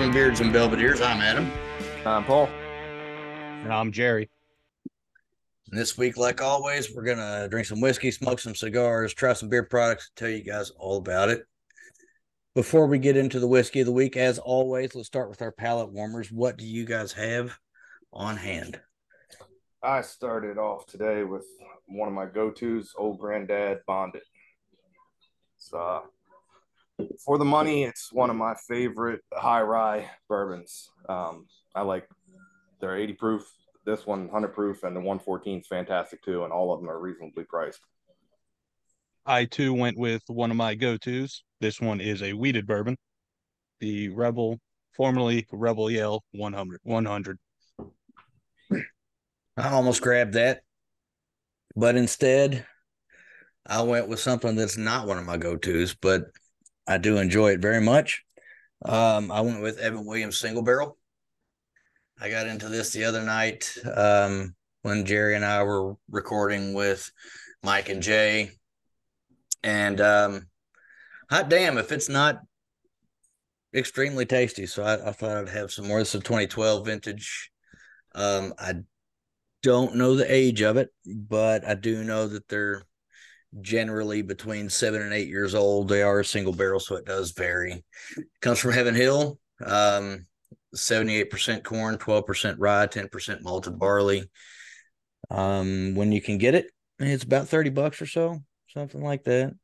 Welcome Bourbon Beards and Belvederes. I'm Adam. I'm Paul. And I'm Jerry. And this week, like always, we're gonna drink some whiskey, smoke some cigars, try some beer products, tell you guys all about it. Before we get into the whiskey of the week, as always, let's start with our palate warmers. What do you guys have on hand? I started off today with one of my go-tos, Old Granddad Bonded. So uh, for the money, it's one of my favorite high rye bourbons. Um, I like they're 80 proof. This one 100 proof, and the 114 is fantastic too, and all of them are reasonably priced. I too went with one of my go-tos. This one is a wheated bourbon, the Rebel, formerly Rebel Yell 100. 100. I almost grabbed that, but instead, I went with something that's not one of my go-tos, but I do enjoy it very much. Um, I went with Evan Williams single barrel. I got into this the other night um, when Jerry and I were recording with Mike and Jay, and um, hot damn if it's not extremely tasty. So I, I thought I'd have some more. This is a 2012 vintage. Um, I don't know the age of it, but I do know that they're generally between seven and eight years old. They are a single barrel, so it does vary. comes from Heaven Hill. Um, 78% corn, 12% rye, 10% malted barley. Um, when you can get it, it's about 30 bucks or so, something like that.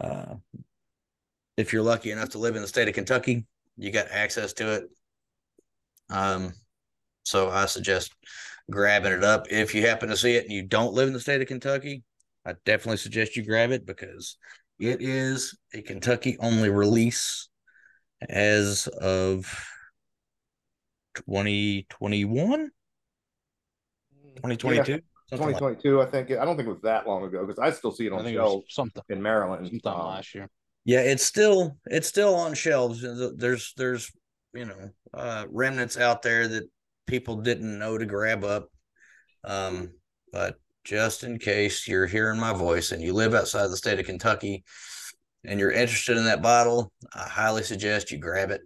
Uh, if you're lucky enough to live in the state of Kentucky, you got access to it. Um, so I suggest grabbing it up. If you happen to see it and you don't live in the state of Kentucky, I definitely suggest you grab it because it is a Kentucky only release as of 2021 2022 Yeah, 2022, I think. I don't think it was that long ago because I still see it on think it was shelves something, in Maryland. sometime Um, last year. yeah it's still it's still on shelves there's there's you know uh remnants out there that people didn't know to grab up um but just in case you're hearing my voice and you live outside the state of kentucky and you're interested in that bottle i highly suggest you grab it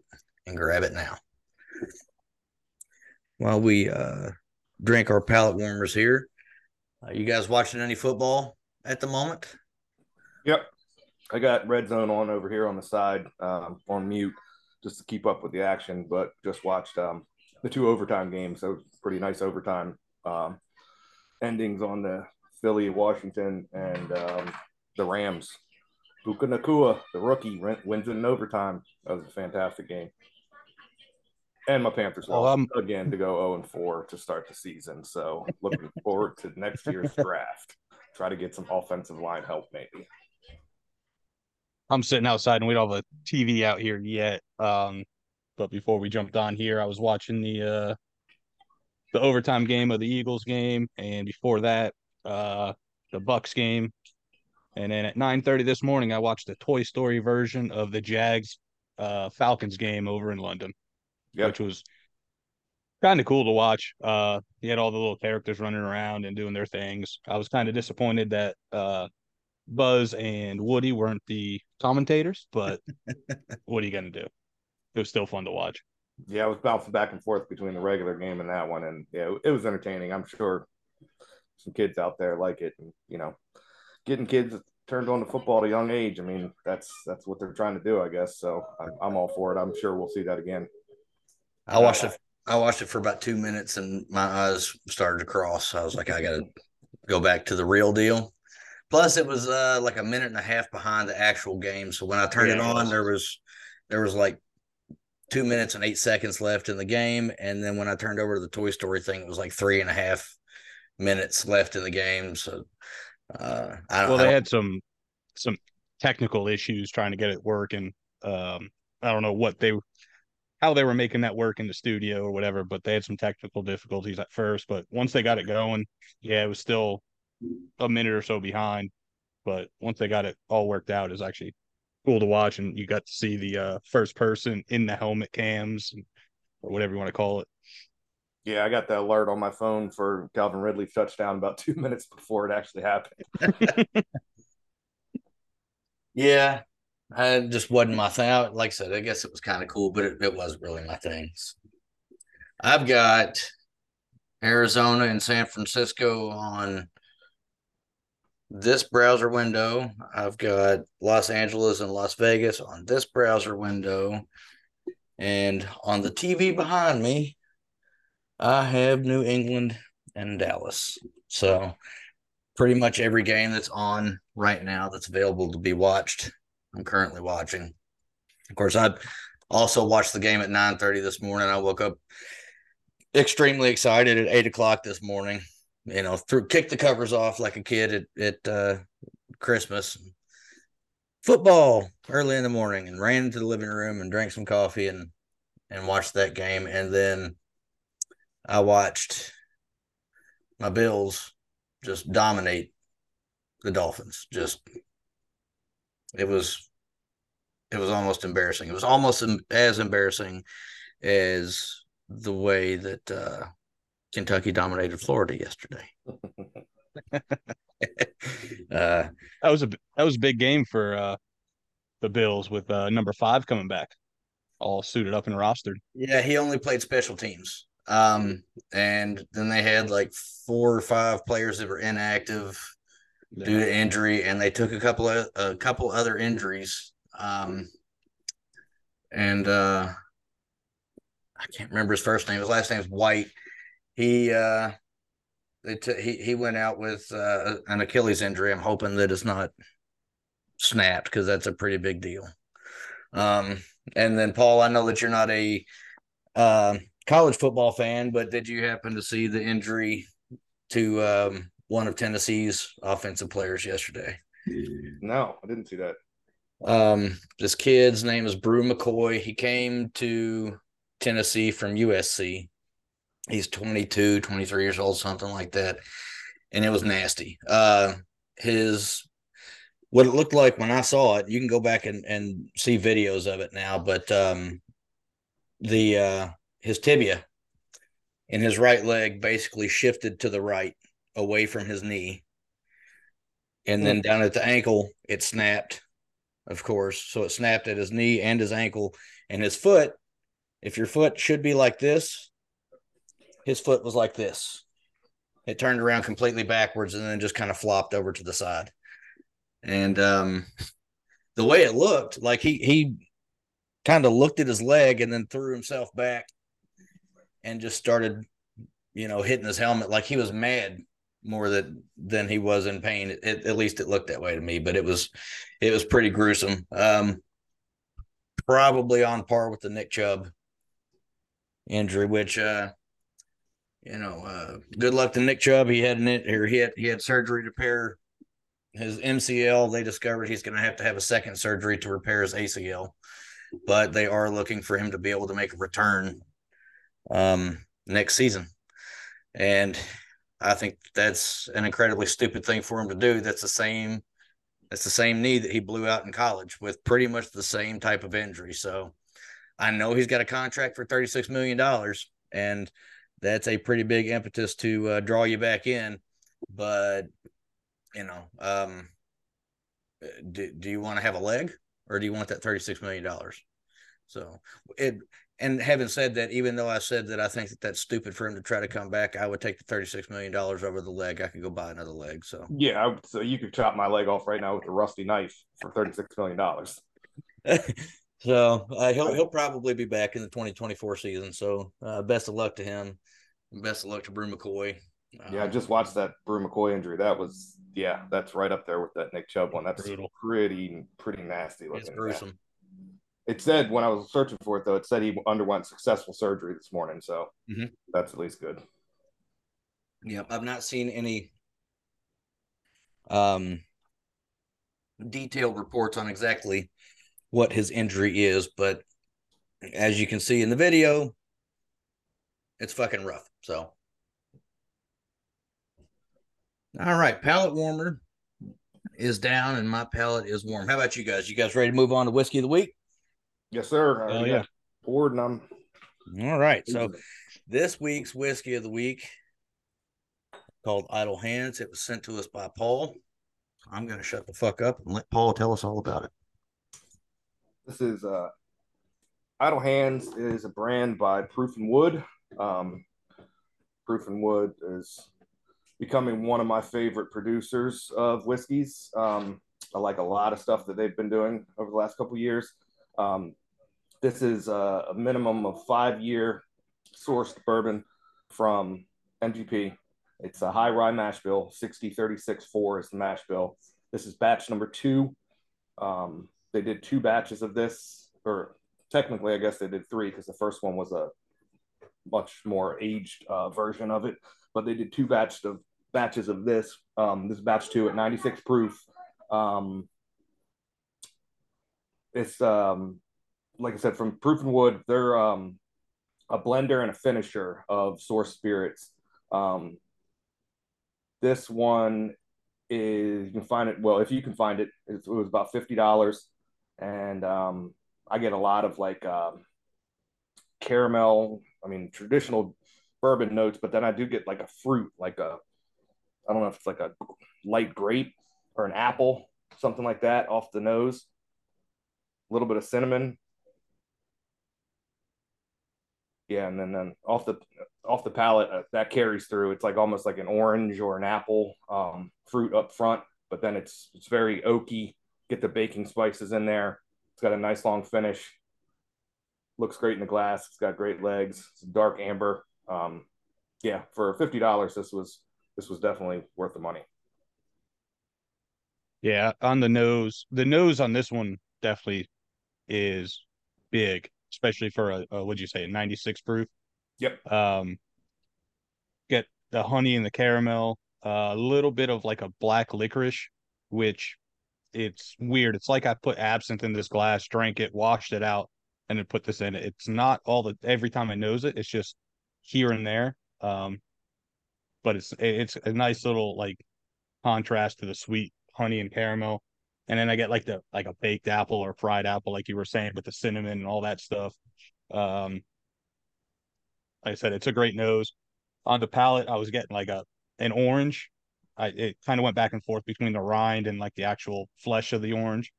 and grab it now while we uh drink our palate warmers here uh, you guys watching any football at the moment Yep. I got Red Zone on over here on the side um, on mute just to keep up with the action, but just watched um, the two overtime games. So pretty nice overtime um, endings on the Philly, Washington, and um, the Rams. Puka Nacua, the rookie, win- wins in overtime. That was a fantastic game. And my Panthers lost um, again to go 0 and 4 to start the season. So looking forward to next year's draft. Try to get some offensive line help, maybe. I'm sitting outside and we don't have a TV out here yet. Um, but before we jumped on here, I was watching the uh the overtime game of the Eagles game, and before that, uh the Bucks game. And then at 9:30 this morning, I watched the Toy Story version of the Jags uh Falcons game over in London, Yep. which was kind of cool to watch. Uh you had all the little characters running around and doing their things. I was kind of disappointed that uh Buzz and Woody weren't the commentators, but what are you gonna do? It was still fun to watch. Yeah, I was bouncing back and forth between the regular game and that one, and yeah, it was entertaining. I'm sure some kids out there like it, and you know, getting kids turned on to football at a young age. I mean, that's that's what they're trying to do, I guess. So I'm, I'm all for it. I'm sure we'll see that again. I watched it. I watched it for about two minutes, and my eyes started to cross. I was like, I got to go back to the real deal. Plus, it was uh, like a minute and a half behind the actual game. So when I turned Yeah, it on, there was there was like two minutes and eight seconds left in the game, and then when I turned over to the Toy Story thing, it was like three and a half minutes left in the game. So uh, I don't. Well, they don't- had some some technical issues trying to get it working. Um, I don't know what they how they were making that work in the studio or whatever, but they had some technical difficulties at first. But once they got it going, yeah, it was still a minute or so behind. But once they got it all worked out, it's actually cool to watch, and you got to see the uh, first person in the helmet cams or whatever you want to call it. Yeah, I got the alert on my phone for Calvin Ridley's touchdown about two minutes before it actually happened. Yeah. I just wasn't my thing. I, like I said, I guess it was kind of cool, but it, it wasn't really my thing. I've got Arizona and San Francisco on this browser window. I've got Los Angeles and Las Vegas on this browser window. And on the TV behind me, I have New England and Dallas. So pretty much every game that's on right now that's available to be watched, I'm currently watching. Of course, I also watched the game at 9 30 this morning. I woke up extremely excited at eight o'clock this morning. You know, threw kicked the covers off like a kid at at uh, Christmas. Football early in the morning, and ran into the living room and drank some coffee and and watched that game. And then I watched my Bills just dominate the Dolphins. Just it was it was almost embarrassing. It was almost as embarrassing as the way that uh, Kentucky dominated Florida yesterday. uh, that was a that was a big game for uh, the Bills with uh, number five coming back, all suited up and rostered. Yeah, he only played special teams, um, and then they had like four or five players that were inactive yeah. due to injury, and they took a couple of a couple other injuries, um, and uh, I can't remember his first name. His last name is White. He uh, they t- he he went out with uh, an Achilles injury. I'm hoping that it's not snapped because that's a pretty big deal. Um, and then Paul, I know that you're not a uh, college football fan, but did you happen to see the injury to um, one of Tennessee's offensive players yesterday? No, I didn't see that. Um, this kid's name is Bru McCoy. He came to Tennessee from USC. He's 22, 23 years old, something like that. And it was nasty. Uh, his what it looked like when I saw it, you can go back and, and see videos of it now, but um, the uh, his tibia in his right leg basically shifted to the right away from his knee. And then down at the ankle, it snapped, of course. So it snapped at his knee and his ankle and his foot if your foot should be like this, his foot was like this. It turned around completely backwards and then just kind of flopped over to the side. And um, the way it looked, like he he kind of looked at his leg and then threw himself back and just started, you know, hitting his helmet like he was mad more that than he was in pain. It, at least it looked that way to me, but it was it was pretty gruesome. Um, probably on par with the Nick Chubb injury, which uh you know, uh good luck to Nick Chubb. He had an or he had he had surgery to repair his MCL. They discovered he's gonna have to have a second surgery to repair his ACL, but they are looking for him to be able to make a return um next season. And I think that's an incredibly stupid thing for him to do. That's the same that's the same knee that he blew out in college with pretty much the same type of injury. So I know he's got a contract for $36 million, and that's a pretty big impetus to uh, draw you back in. But, you know, um, do, do you want to have a leg or do you want that $36 million? So it, and having said that, even though I said that I think that that's stupid for him to try to come back, I would take the thirty-six million dollars over the leg. I could go buy another leg. So yeah, so you could chop my leg off right now with a rusty knife for thirty-six million dollars. So uh, he'll he'll probably be back in the 2024 season. So uh, best of luck to him. Best of luck to Bru McCoy. yeah, I just watched that Bru McCoy injury. That was yeah, that's right up there with that Nick Chubb one. That's brutal. pretty pretty nasty looking. It's gruesome. It said when I was searching for it though, it said he underwent successful surgery this morning. So mm-hmm. that's at least good. Yep, I've not seen any um detailed reports on exactly what his injury is, but as you can see in the video, it's fucking rough. So, all right, palate warmer is down and my palate is warm. How about you guys? You guys ready to move on to whiskey of the week? Yes, sir. Oh yeah. Board and I'm all right. So this week's whiskey of the week called Idle Hands. It was sent to us by Paul. I'm going to shut the fuck up and let Paul tell us all about it. This is uh, Idle Hands is a brand by Proof and Wood. Um, Proof and Wood is becoming one of my favorite producers of whiskeys. Um, I like a lot of stuff that they've been doing over the last couple years. Um, this is a, a, minimum of five year sourced bourbon from MGP. It's a high rye mash bill, 60 36 4 is the mash bill. This is batch number two. Um, they did two batches of this, or technically, I guess they did three because the first one was a much more aged uh, version of it. But they did two batches of batches of this. Um, this batch two at 96 proof. Um, it's um, like I said from Proof and Wood. They're um, a blender and a finisher of source spirits. Um, this one is you can find it well if you can find it. It was about fifty dollars, and um, I get a lot of like um, caramel. I mean traditional bourbon notes, but then I do get like a fruit, like a I don't know if it's like a light grape or an apple, something like that off the nose. A little bit of cinnamon. Yeah, and then, then off the off the palate uh, that carries through. It's like almost like an orange or an apple um, fruit up front, but then it's it's very oaky. Get the baking spices in there. It's got a nice long finish. Looks great in the glass. It's got great legs. It's dark amber. Um, yeah, for fifty dollars, this was this was definitely worth the money. Yeah, on the nose, the nose on this one definitely is big, especially for a, a what'd you say, a 96 proof. Yep. Um, get the honey and the caramel, a uh, little bit of like a black licorice, which it's weird. It's like I put absinthe in this glass, drank it, washed it out, and then put this in it. It's not all the every time I nose it. It's just here and there. Um, but it's it's a nice little like contrast to the sweet honey and caramel. And then I get like the like a baked apple or fried apple, like you were saying, with the cinnamon and all that stuff. Um, like I said, it's a great nose. On the palate, I was getting like a an orange. I it kind of went back and forth between the rind and like the actual flesh of the orange.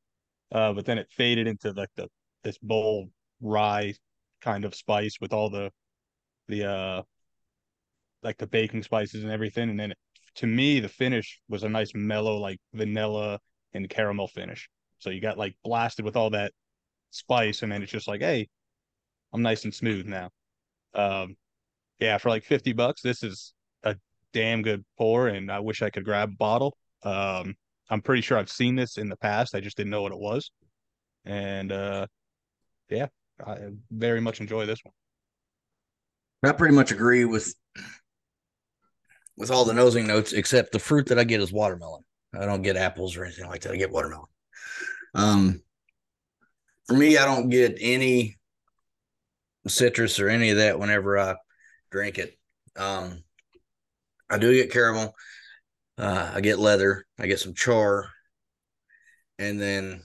Uh, but then it faded into like the this bold rye kind of spice with all the the uh like the baking spices and everything. And then it, to me, the finish was a nice mellow, like vanilla and caramel finish. So you got like blasted with all that spice, and then it's just like, hey, I'm nice and smooth now. Um, yeah, for like 50 bucks, this is damn good pour, and I wish I could grab a bottle. Um, I'm pretty sure I've seen this in the past. I just didn't know what it was. And uh, yeah, I very much enjoy this one. I pretty much agree with with all the nosing notes, except the fruit that I get is watermelon. I don't get apples or anything like that. I get watermelon. Um, for me, I don't get any citrus or any of that whenever I drink it. Um, I do get caramel. Uh, I get leather. I get some char, and then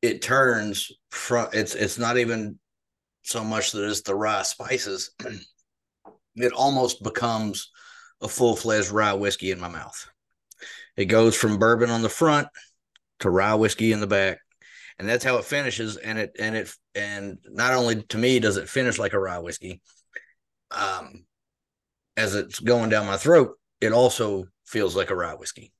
it turns from. It's it's not even so much that it's the rye spices. it almost becomes a full fledged rye whiskey in my mouth. It goes from bourbon on the front to rye whiskey in the back, and that's how it finishes. And it and it and not only to me does it finish like a rye whiskey, um, as it's going down my throat, it also feels like a rye whiskey.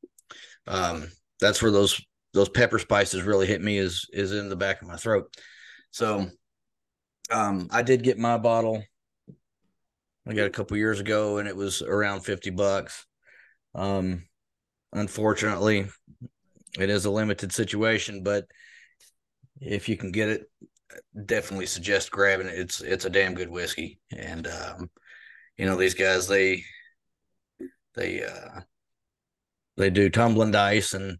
Um, that's where those those pepper spices really hit me is is in the back of my throat. So um, I did get my bottle I got a couple years ago and it was around 50 bucks. Um, unfortunately, it is a limited situation, but if you can get it, definitely suggest grabbing it. It's it's a damn good whiskey. And um, you know, these guys they they uh they do tumbling dice and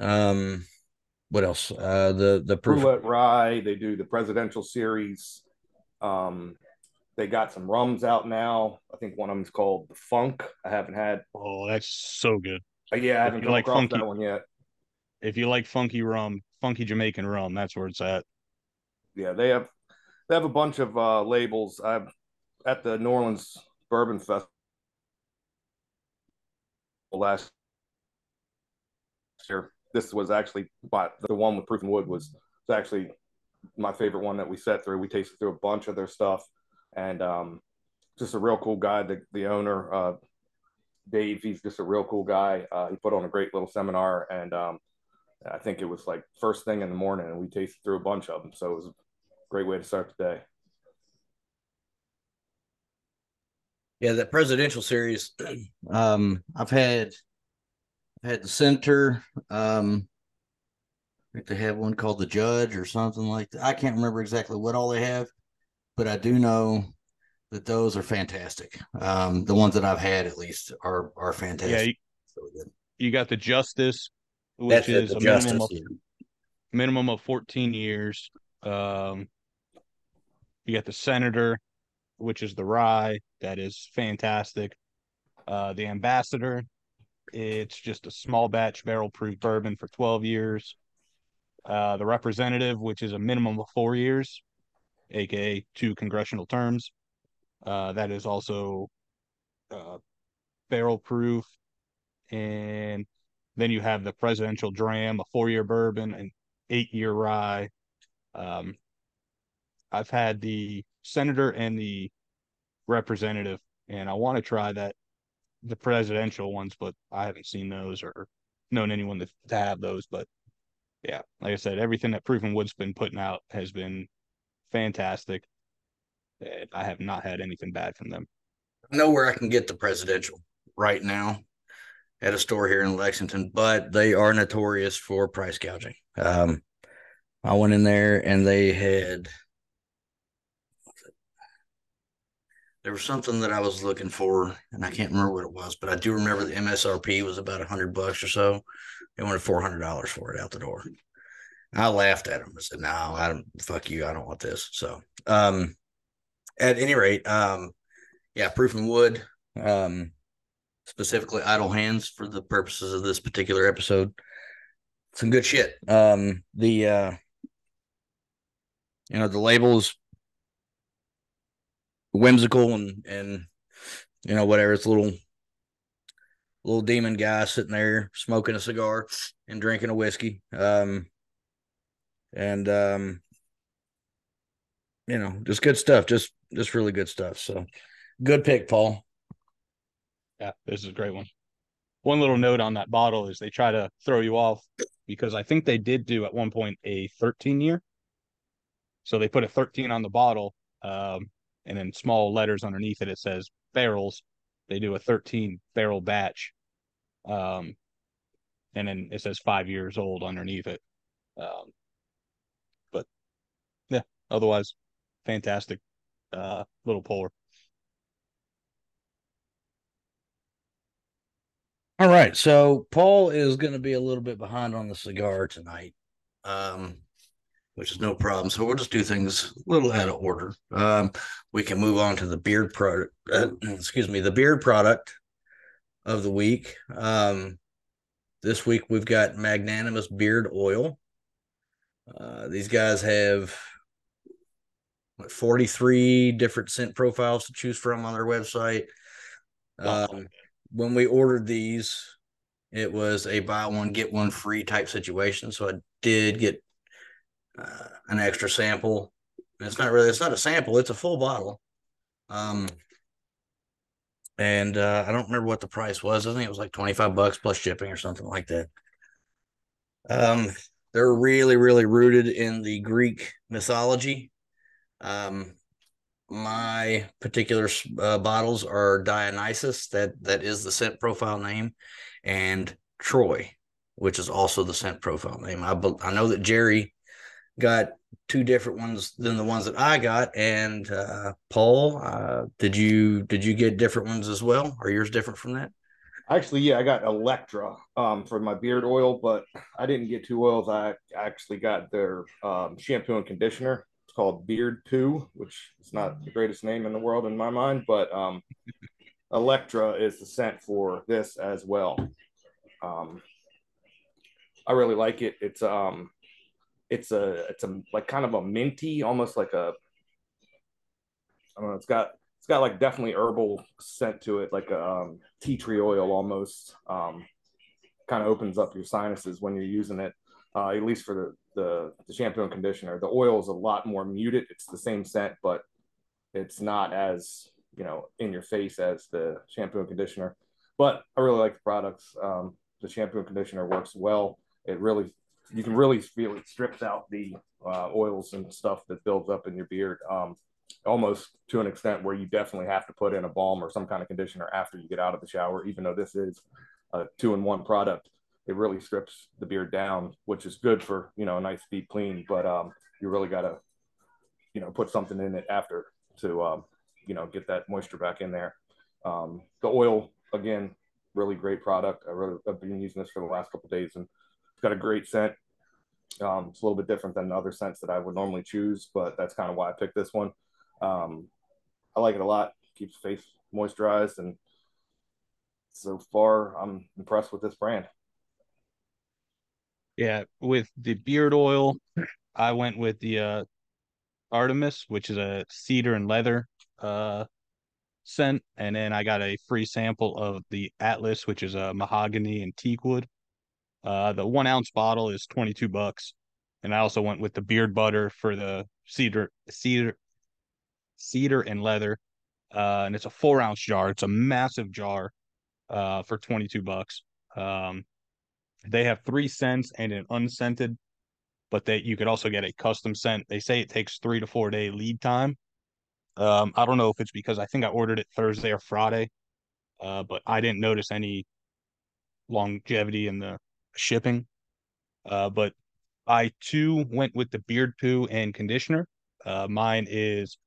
um what else? Uh the the proof rye, they do the presidential series. Um they got some rums out now. I think one of them's called the Funk. I haven't had. Oh, that's so good. Uh, yeah, I haven't come like across funky, that one yet. If you like funky rum, funky Jamaican rum, that's where it's at. Yeah, they have they have a bunch of uh, labels. I've at the New Orleans Bourbon Festival last year. this was actually, but the one with Proof and Wood was, was actually my favorite one that we set through. We tasted through a bunch of their stuff, and um, just a real cool guy. The the owner, uh, Dave, he's just a real cool guy. Uh, he put on a great little seminar, and um, I think it was like first thing in the morning, and we tasted through a bunch of them. So it was a great way to start the day. Yeah, that presidential series. Um, I've had I've had the center. Um, I think they have one called the Judge or something like that. I can't remember exactly what all they have, but I do know that those are fantastic. Um, the ones that I've had at least are are fantastic. Yeah, you, so you got the Justice, which That's is a justice, minimum of, yeah. minimum of 14 years. Um, you got the Senator, which is the rye. That is fantastic. Uh, the Ambassador, it's just a small batch barrel proof bourbon for 12 years. Uh, the Representative, which is a minimum of four years, aka two congressional terms. Uh, that is also uh, barrel proof. And then you have the Presidential Dram, a four year bourbon, and eight year rye. Um, I've had the Senator and the Representative, and I want to try that the presidential ones, but I haven't seen those or known anyone to, to have those. But yeah, like I said, everything that Proof and Wood's been putting out has been fantastic. I have not had anything bad from them. I know where I can get the presidential right now at a store here in Lexington, but they are notorious for price gouging. Um, I went in there and they had there was something that I was looking for, and I can't remember what it was, but I do remember the MSRP was about a hundred bucks or so. They wanted four hundred dollars for it out the door. I laughed at him. I said, "No, I don't. Fuck you. I don't want this." So, um, at any rate, um, yeah, proof and wood, um, specifically idle hands for the purposes of this particular episode. Some good shit. Um, the uh, you know, the labels whimsical and and you know whatever. It's a little little demon guy sitting there smoking a cigar and drinking a whiskey. Um, and um, you know, just good stuff. Just just really good stuff. So good pick, Paul. Yeah, this is a great one. One little note on that bottle is they try to throw you off because I think they did do at one point a 13 year. So they put a 13 on the bottle, um, and then small letters underneath it, it says barrels. They do a 13 barrel batch. Um, and then it says five years old underneath it. Um, but yeah, otherwise, fantastic uh, little pour. All right, so Paul is going to be a little bit behind on the cigar tonight. Um, which is no problem. So we'll just do things a little out of order. Um, we can move on to the beard product. Uh, excuse me, the beard product of the week. Um, this week we've got Magnanimous Beard Oil. Uh, these guys have what, 43 different scent profiles to choose from on their website. Um, when we ordered these, it was a buy one, get one free type situation. So I did get uh, an extra sample. It's not really, it's not a sample, it's a full bottle. Um, and uh, I don't remember what the price was. I think it was like 25 bucks plus shipping or something like that. Um, they're really, really rooted in the Greek mythology. Um, my particular uh, bottles are Dionysus, that that is the scent profile name, and Troy, which is also the scent profile name. I I know that Jerry got two different ones than the ones that I got. And uh, Paul, uh, did you did you get different ones as well? Are yours different from that? Actually, yeah, I got Electra um, for my beard oil, but I didn't get two oils. I actually got their um, shampoo and conditioner. It's called Beard Poo, which is not the greatest name in the world in my mind, but um, Electra is the scent for this as well. Um, I really like it. It's um, it's a it's a like kind of a minty, almost like a I don't know. It's got it's got like definitely herbal scent to it, like a um, tea tree oil almost. Um, kind of opens up your sinuses when you're using it. Uh, at least for the, the the shampoo and conditioner, the oil is a lot more muted. It's the same scent, but it's not as you know in your face as the shampoo and conditioner. But I really like the products. Um, the shampoo and conditioner works well. It really you can really feel it strips out the uh, oils and stuff that builds up in your beard. Um, almost to an extent where you definitely have to put in a balm or some kind of conditioner after you get out of the shower, even though this is a two in one product. It really strips the beard down, which is good for, you know, a nice deep clean, but um, you really got to, you know, put something in it after to, um, you know, get that moisture back in there. Um, the oil, again, really great product. I really, I've been using this for the last couple days and it's got a great scent. Um, it's a little bit different than other scents that I would normally choose, but that's kind of why I picked this one. Um, I like it a lot. Keeps face moisturized, and so far I'm impressed with this brand. Yeah, with the beard oil, I went with the uh, Artemis, which is a cedar and leather uh, scent, and then I got a free sample of the Atlas, which is a mahogany and teak wood. Uh, the one ounce bottle is twenty two bucks, and I also went with the beard butter for the cedar cedar cedar and leather. Uh, and it's a four ounce jar. It's a massive jar uh, for 22 bucks. Um, they have three scents and an unscented, but they you could also get a custom scent. They say it takes three to four day lead time. Um, I don't know if it's because I think I ordered it Thursday or Friday, uh, but I didn't notice any longevity in the shipping. Uh, but I too went with the beard poo and conditioner. Uh, mine is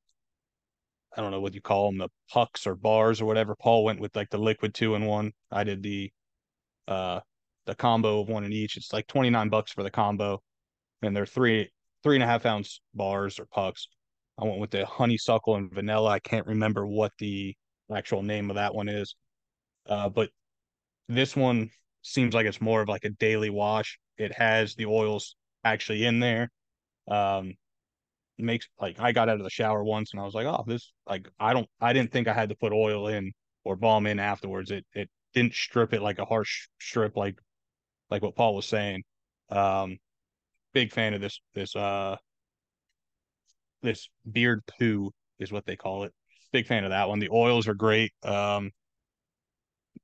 I don't know what you call them, the pucks or bars or whatever. Paul went with like the liquid two in one. I did the uh the combo of one in each. It's like 29 bucks for the combo. And they're three three and a half ounce bars or pucks. I went with the honeysuckle and vanilla. I can't remember what the actual name of that one is. Uh, but this one seems like it's more of like a daily wash. It has the oils actually in there. Um, makes like I got out of the shower once and I was like, oh, this like I don't I didn't think I had to put oil in or balm in afterwards. It it didn't strip it like a harsh strip like like what Paul was saying. Um big fan of this this uh this beard poo is what they call it. Big fan of that one. The oils are great. Um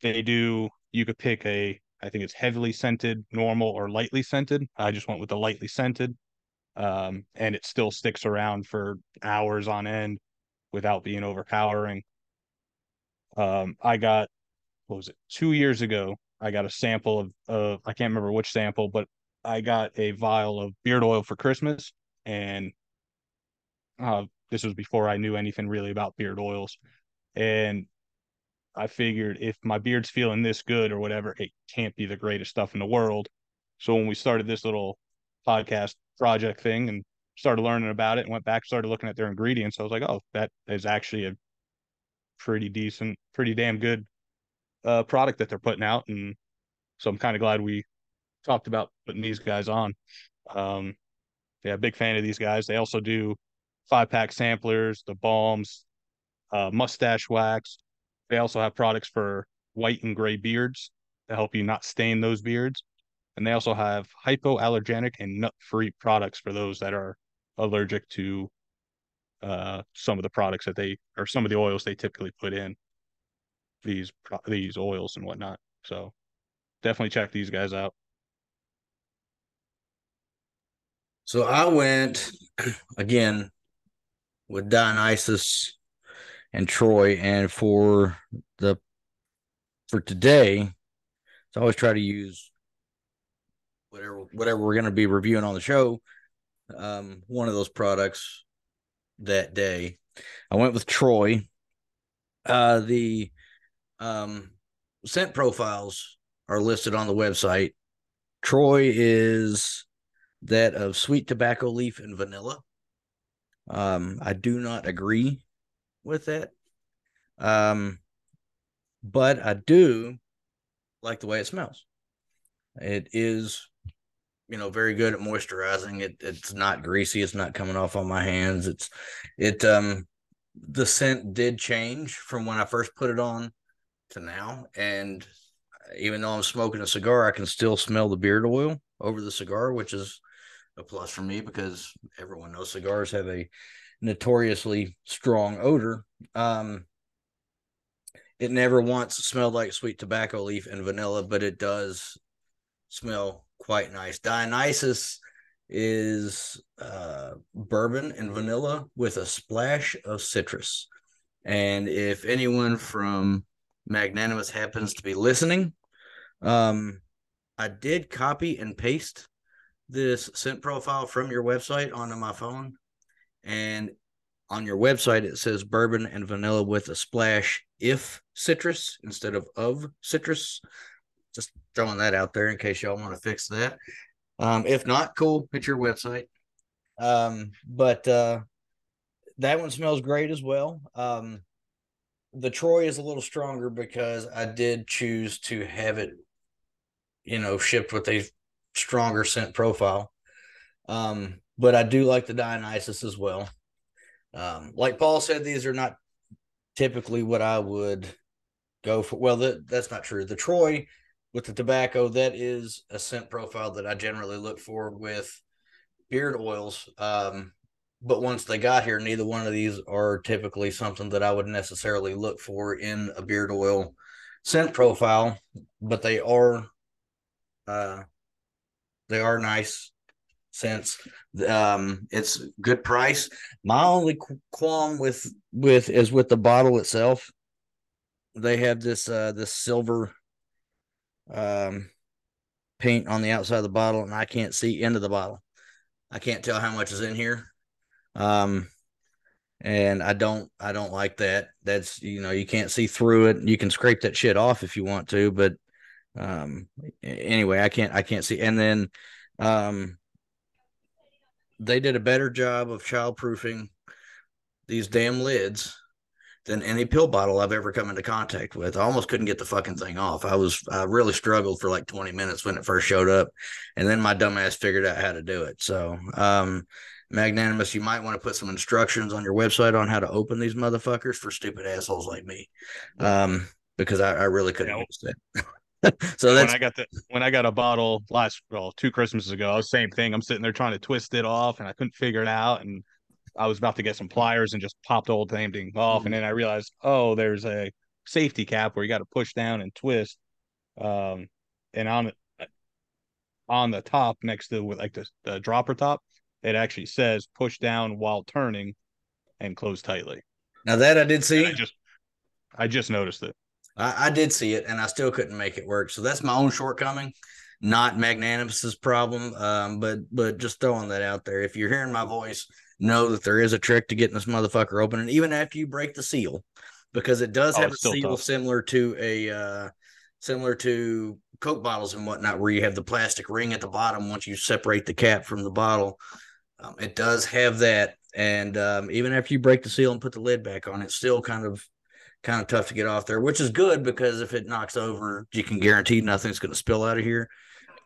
they do you could pick a I think it's heavily scented, normal, or lightly scented. I just went with the lightly scented um, and it still sticks around for hours on end without being overpowering. Um, I got what was it two years ago? I got a sample of of I can't remember which sample, but I got a vial of beard oil for Christmas, and uh, this was before I knew anything really about beard oils, and I figured if my beard's feeling this good or whatever, it can't be the greatest stuff in the world. So when we started this little podcast project thing and started learning about it and went back, started looking at their ingredients. I was like, oh, that is actually a pretty decent, pretty damn good uh, product that they're putting out. And so I'm kind of glad we talked about putting these guys on. Um, yeah, big fan of these guys. They also do five pack samplers, the balms, uh, mustache wax. They also have products for white and gray beards to help you not stain those beards and they also have hypoallergenic and nut-free products for those that are allergic to uh, some of the products that they or some of the oils they typically put in these these oils and whatnot. So definitely check these guys out. So I went again with Dionysus and Troy, and for the for today, so I always try to use whatever whatever we're going to be reviewing on the show um, one of those products that day. I went with troy. Uh, the um, scent profiles are listed on the website. Troy is that of sweet tobacco leaf and vanilla. Um, i do not agree with it. um, but i do like the way it smells. It is you know very good at moisturizing. It it's not greasy. It's not coming off on my hands. It's it um the scent did change from when i first put it on to now. And even though I'm smoking a cigar, I can still smell the beard oil over the cigar, which is a plus for me because everyone knows cigars have a notoriously strong odor. Um, it never once smelled like sweet tobacco leaf and vanilla, but it does smell quite nice. Dionysus is uh, bourbon and vanilla with a splash of citrus. And if anyone from Magnanimous happens to be listening, um, I did copy and paste this scent profile from your website onto my phone. And on your website, it says bourbon and vanilla with a splash if citrus instead of of citrus. Just throwing that out there in case y'all want to fix that. Um, if not, cool, hit your website. Um, but uh, that one smells great as well. Um, the Troy is a little stronger because I did choose to have it, you know, shipped with a stronger scent profile. Um, but I do like the Dionysus as well. Um, like Paul said, these are not typically what I would go for. Well, that, that's not true. The Troy with the tobacco, that is a scent profile that I generally look for with beard oils. Um, but once they got here, neither one of these are typically something that I would necessarily look for in a beard oil scent profile, but they are uh they are nice scents. Um it's good price. My only qualm with with is with the bottle itself. They have this uh this silver um paint on the outside of the bottle and I can't see into the bottle. I can't tell how much is in here. Um, and I don't I don't like that. That's you know you can't see through it. You can scrape that shit off if you want to, but um anyway, I can't I can't see. And then um they did a better job of childproofing these damn lids than any pill bottle I've ever come into contact with. I almost couldn't get the fucking thing off. I was I really struggled for like 20 minutes when it first showed up. And then my dumbass figured out how to do it. So um magnanimous, you might want to put some instructions on your website on how to open these motherfuckers for stupid assholes like me. Um, because I, I really couldn't use that. so that's when I got the when I got a bottle last well two Christmases ago. Same thing. I'm sitting there trying to twist it off, and I couldn't figure it out. And I was about to get some pliers and just popped the whole damn thing off. Mm-hmm. And then I realized, oh, there's a safety cap where you got to push down and twist. Um, and on on the top next to like the, the dropper top, it actually says push down while turning and close tightly. Now that I did see. I just I just noticed it. I, I, did see it and I still couldn't make it work. So that's my own shortcoming, not magnanimous's problem. Um, but but just throwing that out there. If you're hearing my voice, know that there is a trick to getting this motherfucker open. And even after you break the seal, because it does oh, have a seal tough. similar to a uh similar to Coke bottles and whatnot, where you have the plastic ring at the bottom once you separate the cap from the bottle. Um, it does have that, and um, even after you break the seal and put the lid back on, it's still kind of kind of tough to get off there, which is good because if it knocks over, you can guarantee nothing's going to spill out of here.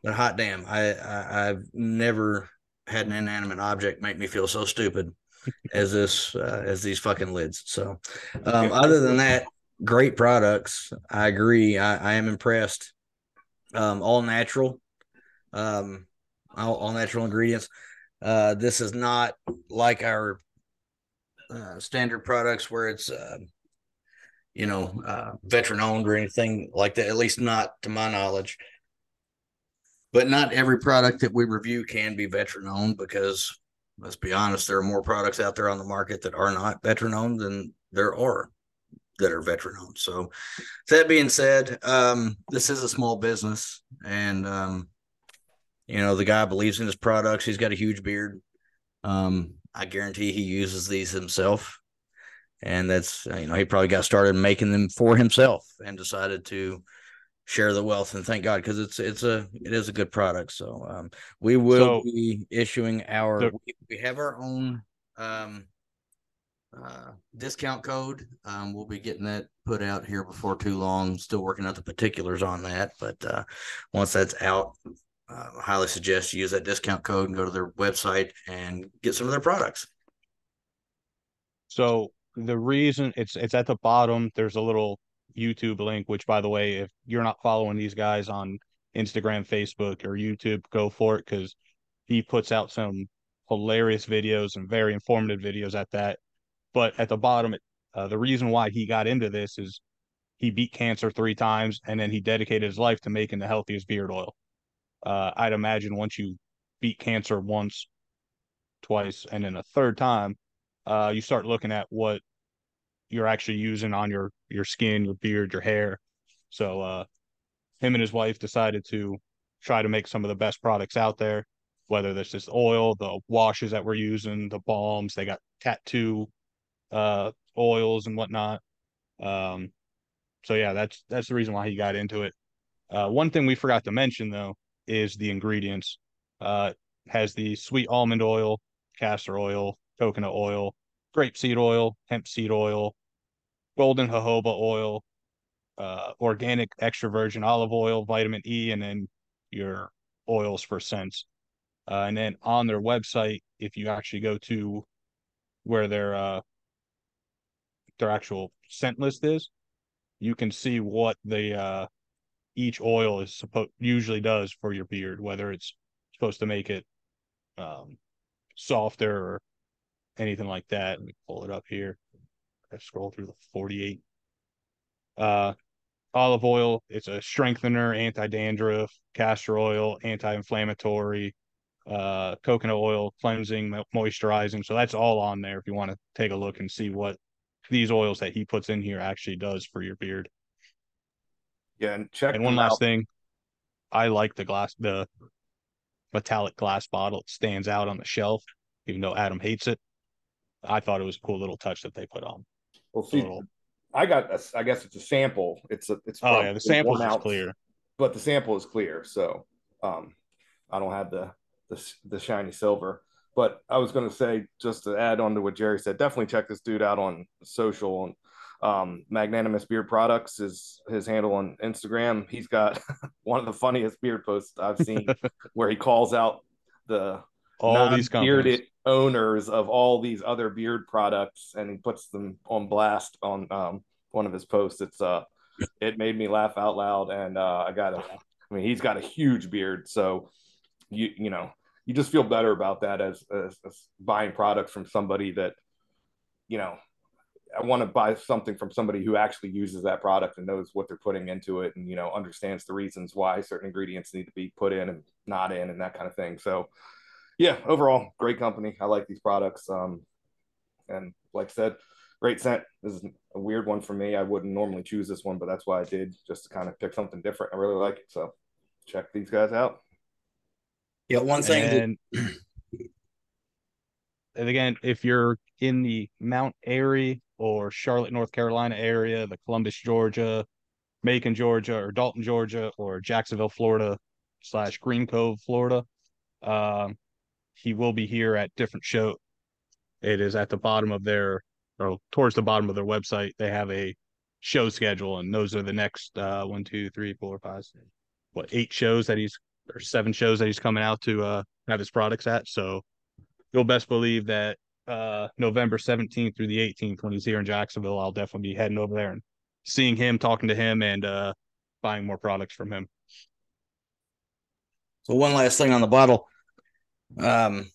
But hot damn, I, I have never had an inanimate object make me feel so stupid as this uh, as these fucking lids. So, um, other than that, great products. I agree. I, I am impressed. Um, all natural, um, all, all natural ingredients. Uh, this is not like our uh, standard products where it's, uh, you know, uh, veteran owned or anything like that, at least not to my knowledge. But not every product that we review can be veteran owned because let's be honest, there are more products out there on the market that are not veteran owned than there are that are veteran owned. So, that being said, um, this is a small business and um, you know, the guy believes in his products. He's got a huge beard. Um, I guarantee he uses these himself. And that's, you know, he probably got started making them for himself and decided to share the wealth and thank God because it's it's a it is a good product. So um, we will so, be issuing our the, we, we, have our own um, uh, discount code. Um, we'll be getting that put out here before too long. Still working out the particulars on that, but uh, once that's out, uh, I highly suggest you use that discount code and go to their website and get some of their products. So the reason it's it's at the bottom, there's a little YouTube link, which by the way, if you're not following these guys on Instagram, Facebook, or YouTube, go for it because he puts out some hilarious videos and very informative videos at that. But at the bottom, uh, the reason why he got into this is he beat cancer three times and then he dedicated his life to making the healthiest beard oil. Uh, I'd imagine once you beat cancer once, twice, and then a third time, uh, you start looking at what you're actually using on your your skin, your beard, your hair. So uh, him and his wife decided to try to make some of the best products out there, whether this is oil, the washes that we're using, the balms. They got tattoo uh, oils and whatnot. Um, so yeah, that's that's the reason why he got into it. Uh, one thing we forgot to mention though is the ingredients. Uh, has the sweet almond oil, castor oil, coconut oil, grapeseed oil, hemp seed oil, golden jojoba oil, uh, organic extra virgin olive oil, vitamin E, and then your oils for scents. Uh, and then on their website, if you actually go to where their uh, their actual scent list is, you can see what the uh, each oil is supposed usually does for your beard, whether it's supposed to make it um, softer or anything like that. Let me pull it up here. I scroll through the 48. Uh, olive oil, it's a strengthener, anti-dandruff, castor oil, anti-inflammatory, uh, coconut oil, cleansing, moisturizing. So that's all on there if you want to take a look and see what these oils that he puts in here actually does for your beard. Yeah, and check. And one last out. thing, I like the glass, the metallic glass bottle. It stands out on the shelf, even though Adam hates it. I thought it was a cool little touch that they put on. Well, see, little... I got, a, I guess it's a sample. It's a, it's oh yeah, the sample is clear, but the sample is clear. So, um, I don't have the the, the shiny silver. But I was going to say, just to add on to what Jerry said, definitely check this dude out on social. And um, Magnanimous Beard Products is his handle on Instagram. He's got one of the funniest beard posts I've seen, where he calls out the all these bearded owners of all these other beard products, and he puts them on blast on um, one of his posts. It's uh, it made me laugh out loud, and uh, I got a, I mean, he's got a huge beard, so you you know you just feel better about that as, as, as buying products from somebody that you know I want to buy something from somebody who actually uses that product and knows what they're putting into it and you know understands the reasons why certain ingredients need to be put in and not in and that kind of thing. So yeah, overall great company. I like these products. Um, and like I said, great scent. This is a weird one for me. I wouldn't normally choose this one, but that's why I did just to kind of pick something different. I really like it. So check these guys out. Yeah, one thing. And, and again, if you're in the Mount Airy or Charlotte, North Carolina area, the Columbus, Georgia, Macon, Georgia, or Dalton, Georgia, or Jacksonville, Florida, slash Green Cove, Florida. Um, he will be here at different show. It is at the bottom of their, or towards the bottom of their website. They have a show schedule, and those are the next uh, one, two, three, four, five, six, what eight shows that he's or seven shows that he's coming out to uh, have his products at. So you'll best believe that uh, November 17th through the 18th, when he's here in Jacksonville, I'll definitely be heading over there and seeing him, talking to him, and uh, buying more products from him. So one last thing on the bottle. Um,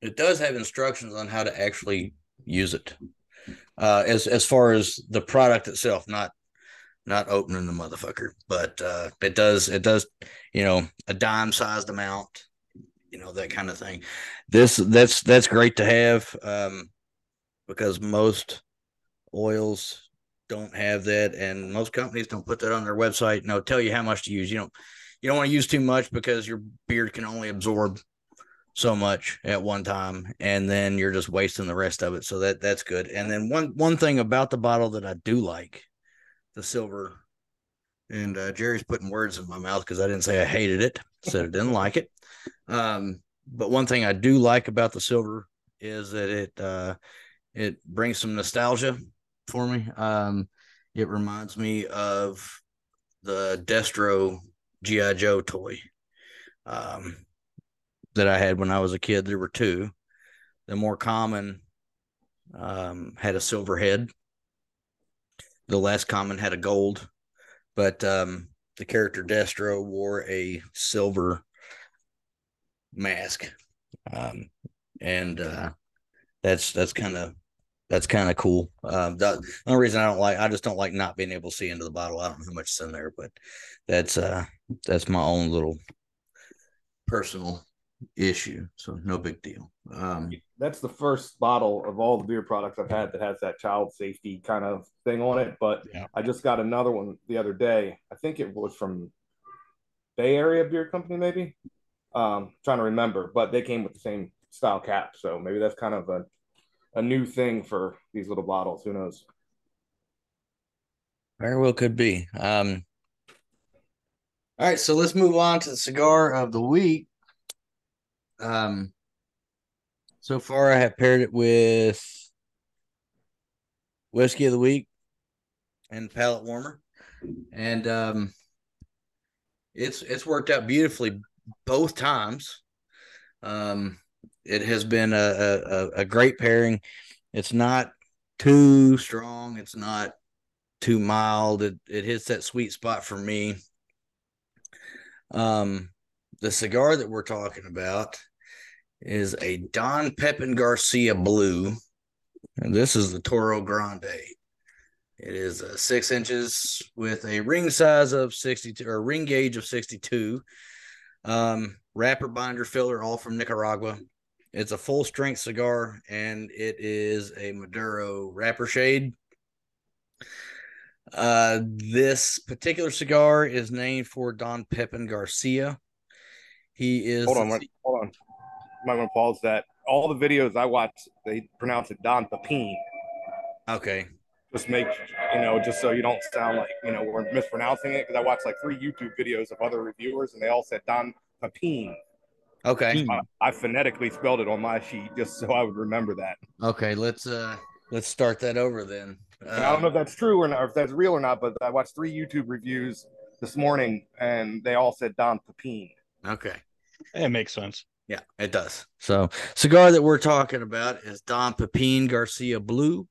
it does have instructions on how to actually use it. Uh, as as far as the product itself, not not opening the motherfucker, but uh, it does it does you know a dime sized amount, you know that kind of thing. This that's that's great to have um, because most oils don't have that, and most companies don't put that on their website. No, tell you how much to use. You don't you don't want to use too much because your beard can only absorb so much at one time and then you're just wasting the rest of it so that that's good and then one one thing about the bottle that i do like the silver. And uh, Jerry's putting words in my mouth because I didn't say I hated it, said I didn't like it. Um, but one thing I do like about the silver is that it uh, it brings some nostalgia for me. Um, it reminds me of the Destro GI Joe toy um, that I had when I was a kid. There were two. The more common um, had a silver head, the last common had a gold, but um, the character Destro wore a silver mask, um, and uh, that's that's kind of that's kind of cool. Um, the, the only reason I don't like, I just don't like not being able to see into the bottle. I don't know how much is in there, but that's uh, that's my own little personal issue. So no big deal. Um, That's the first bottle of all the beer products I've had that has that child safety kind of thing on it. But Yeah. I just got another one the other day. I think it was from Bay Area Beer Company, maybe. Um, trying to remember, but they came with the same style cap, so maybe that's kind of a a new thing for these little bottles. Who knows? Very well could be. Um, all right, so let's move on to the cigar of the week. Um, so far I have paired it with whiskey of the week and palate warmer, and um, it's it's worked out beautifully both times. Um, it has been a, a a great pairing. It's not too strong. It's not too mild. It it hits that sweet spot for me. Um, the cigar that we're talking about is a Don Pepin Garcia Blue, and this is the Toro Grande. It is uh, six inches with a ring size of sixty-two or ring gauge of sixty-two. Um, wrapper, binder, filler, all from Nicaragua. It's a full strength cigar, and it is a Maduro wrapper shade. Uh, this particular cigar is named for Don Pepin Garcia. He is Hold on, the- hold on. Might want to pause that. All the videos I watch, they pronounce it Don Pepin. okay. Just make you know, just so you don't sound like you know we're mispronouncing it. Because I watched like three YouTube videos of other reviewers, and they all said Don Pepin. Okay. I, I phonetically spelled it on my sheet just so I would remember that. Okay. Let's uh let's start that over then. And I don't know if that's true or not, or if that's real or not, but I watched three YouTube reviews this morning, and they all said Don Pepin. okay. It makes sense. Yeah, it does. So, cigar that we're talking about is Don Pepin Garcia Blue.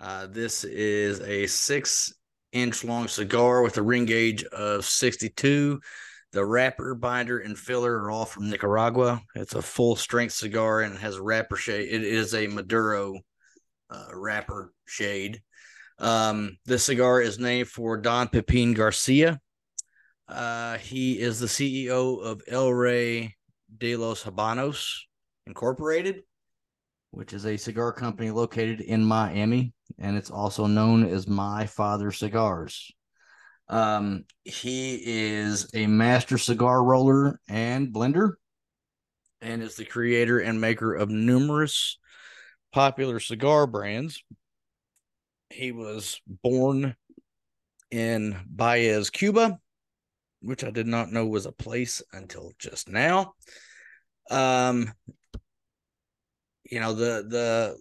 Uh, this is a six inch long cigar with a ring gauge of 62. The wrapper, binder, and filler are all from Nicaragua. It's a full strength cigar and it has a wrapper shade. It is a Maduro uh, wrapper shade. Um, this cigar is named for Don Pepin Garcia. Uh, he is the CEO of El Rey de los Habanos Incorporated, which is a cigar company located in Miami, and it's also known as My Father Cigars. Um, he is a master cigar roller and blender, and is the creator and maker of numerous popular cigar brands. He was born in Baez, Cuba, which I did not know was a place until just now. Um, you know the the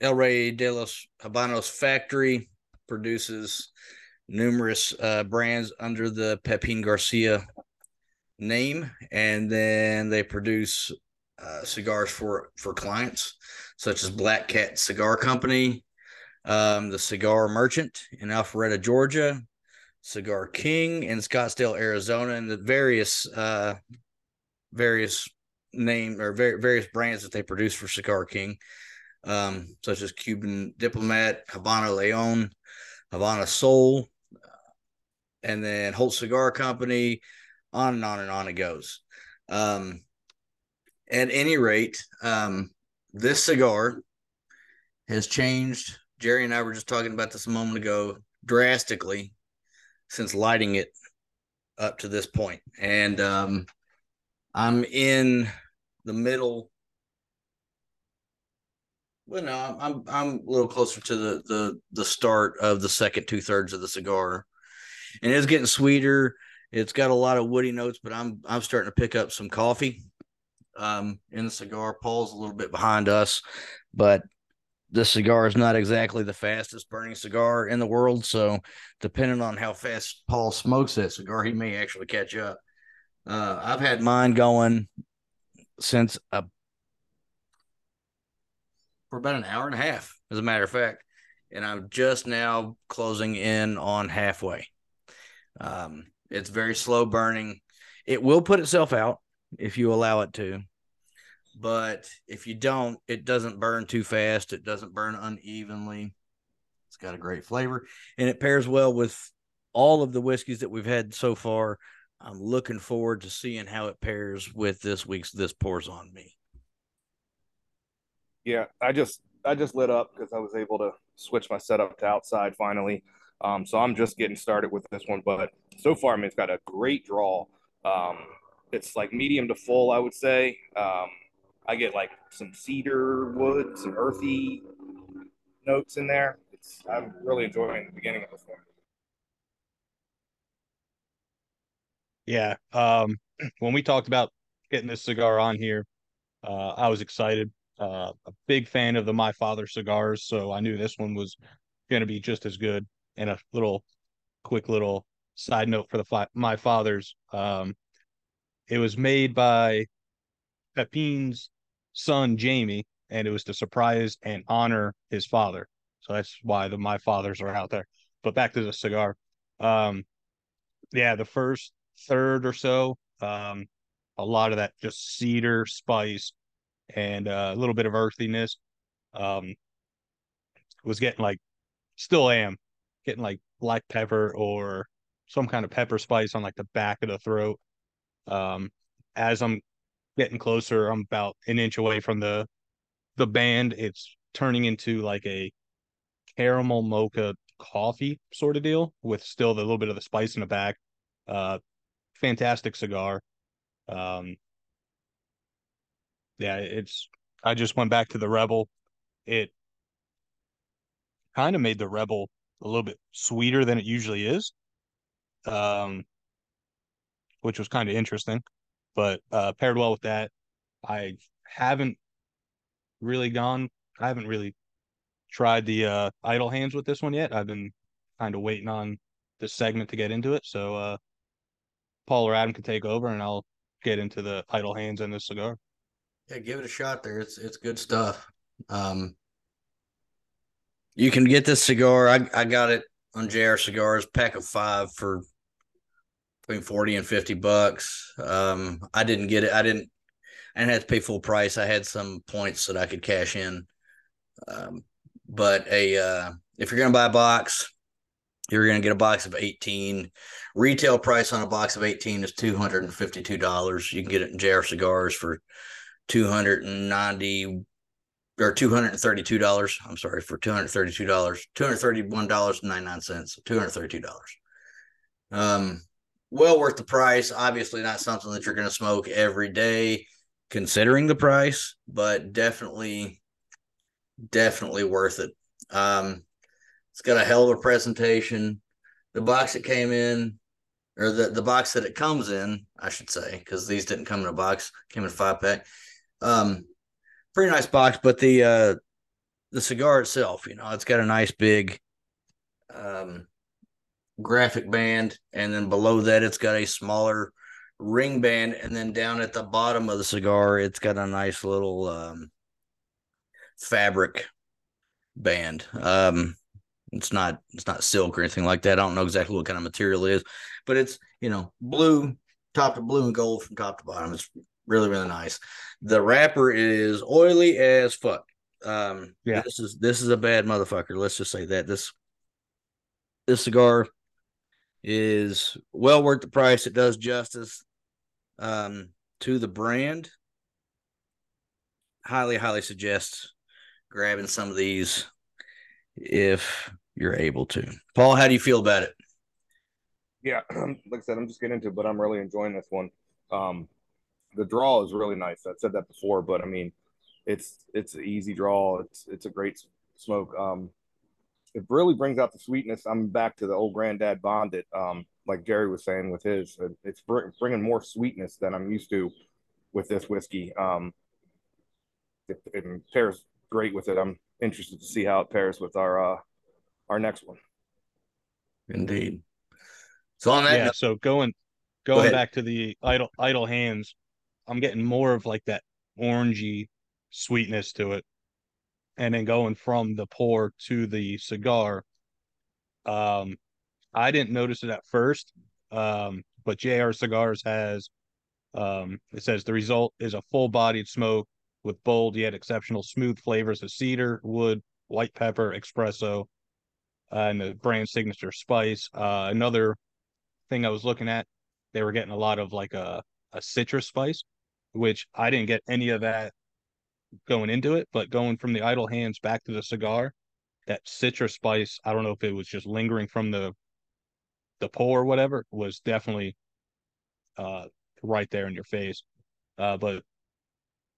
El Rey de los Habanos factory produces numerous uh, brands under the Pepin Garcia name, and then they produce uh, cigars for for clients such as Black Cat Cigar Company, um, the Cigar Merchant in Alpharetta, Georgia, Cigar King in Scottsdale, Arizona, and the various uh, various name or var- various brands that they produce for Cigar King, um, such as Cuban Diplomat, Habana Leon, Havana Soul, and then Holt Cigar Company, on and on and on it goes. Um, at any rate, um, this cigar has changed. Jerry and I were just talking about this a moment ago, drastically since lighting it up to this point. And um, I'm in the middle. Well, no, I'm I'm I'm a little closer to the the the start of the second two thirds of the cigar, and it's getting sweeter. It's got a lot of woody notes, but I'm I'm starting to pick up some coffee um in the cigar. Paul's a little bit behind us, but this cigar is not exactly the fastest burning cigar in the world. So depending on how fast Paul smokes that cigar, he may actually catch up. Uh, I've had mine going since a, for about an hour and a half, as a matter of fact, and I'm just now closing in on halfway. Um, it's very slow burning. It will put itself out if you allow it to. But if you don't, it doesn't burn too fast. It doesn't burn unevenly. It's got a great flavor and it pairs well with all of the whiskeys that we've had so far. I'm looking forward to seeing how it pairs with this week's This Pours on Me. Yeah, I just I just lit up because I was able to switch my setup to outside finally. Um, so I'm just getting started with this one, but so far, I mean, it's got a great draw. Um, it's like medium to full, I would say. Um, I get like some cedar wood, some earthy notes in there. It's I'm really enjoying the beginning of this one. Yeah. Um, when we talked about getting this cigar on here, uh, I was excited. Uh, a big fan of the My Father cigars, so I knew this one was going to be just as good. And a little quick little side note for the My Father's. Um, it was made by Pepin's son Jamie, and it was to surprise and honor his father. So that's why the My Fathers are out there. But back to the cigar. Um, yeah, the first third or so, um, a lot of that just cedar spice and uh, a little bit of earthiness. Um, was getting like, still am getting like black pepper or some kind of pepper spice on like the back of the throat. Um, as I'm getting closer, I'm about an inch away from the the band. It's turning into like a caramel mocha coffee sort of deal with still the little bit of the spice in the back. Uh, fantastic cigar. Um, yeah, it's. I just went back to the Rebel. It kind of made the Rebel a little bit sweeter than it usually is, um, which was kind of interesting. But uh, paired well with that, I haven't really gone. I haven't really tried the uh, idle hands with this one yet. I've been kind of waiting on this segment to get into it. So uh, Paul or Adam can take over, and I'll get into the idle hands and this cigar. Yeah, give it a shot. There, it's it's good stuff. Um, you can get this cigar. I I got it on JR Cigars, pack of five for between forty and fifty bucks. Um, I didn't get it. I didn't. I didn't have to pay full price. I had some points that I could cash in. Um, but a uh, if you're gonna buy a box, you're gonna get a box of eighteen. Retail price on a box of eighteen is two hundred and fifty-two dollars. You can get it in JR Cigars for two hundred and ninety or two hundred and thirty-two dollars. I'm sorry for two hundred thirty-two dollars, two hundred thirty-one dollars and ninety-nine cents, two hundred thirty-two dollars. Um, well worth the price. Obviously, not something that you're going to smoke every day, considering the price, but definitely, definitely worth it. Um, it's got a hell of a presentation. The box it came in, or the the box that it comes in, I should say, because these didn't come in a box, came in a five pack. Um, pretty nice box, but the uh the cigar itself, you know, it's got a nice big um graphic band, and then below that it's got a smaller ring band, and then down at the bottom of the cigar, it's got a nice little um fabric band. Um it's not it's not silk or anything like that. I don't know exactly what kind of material it is, but it's you know blue top to blue and gold from top to bottom. It's really really nice. The wrapper is oily as fuck. Um, yeah, this is this is a bad motherfucker. Let's just say that this this cigar is well worth the price. It does justice um, to the brand. Highly, highly suggest grabbing some of these if you're able to. Paul, how do you feel about it? Yeah, like I said, I'm just getting into it, but I'm really enjoying this one. Um, the draw is really nice. I've said that before, but I mean, it's it's an easy draw. It's it's a great smoke. Um, it really brings out the sweetness. I'm back to the old granddad bonded, um, like Jerry was saying with his. It's bringing more sweetness than I'm used to with this whiskey. Um, it, it pairs great with it. I'm interested to see how it pairs with our uh, our next one. Indeed. So on that, yeah. Note, so going going back to the idle idle hands, I'm getting more of like that orangey sweetness to it. and then going from the pour to the cigar. Um, I didn't notice it at first, um, but JR Cigars has um, it says the result is a full bodied smoke with bold yet exceptional smooth flavors of cedar, wood, white pepper, espresso, uh, and the brand signature spice. Uh, another thing I was looking at, they were getting a lot of like a, a citrus spice, which I didn't get any of that going into it, but going from the idle hands back to the cigar, that citrus spice, I don't know if it was just lingering from the the pour or whatever, was definitely uh right there in your face. Uh, but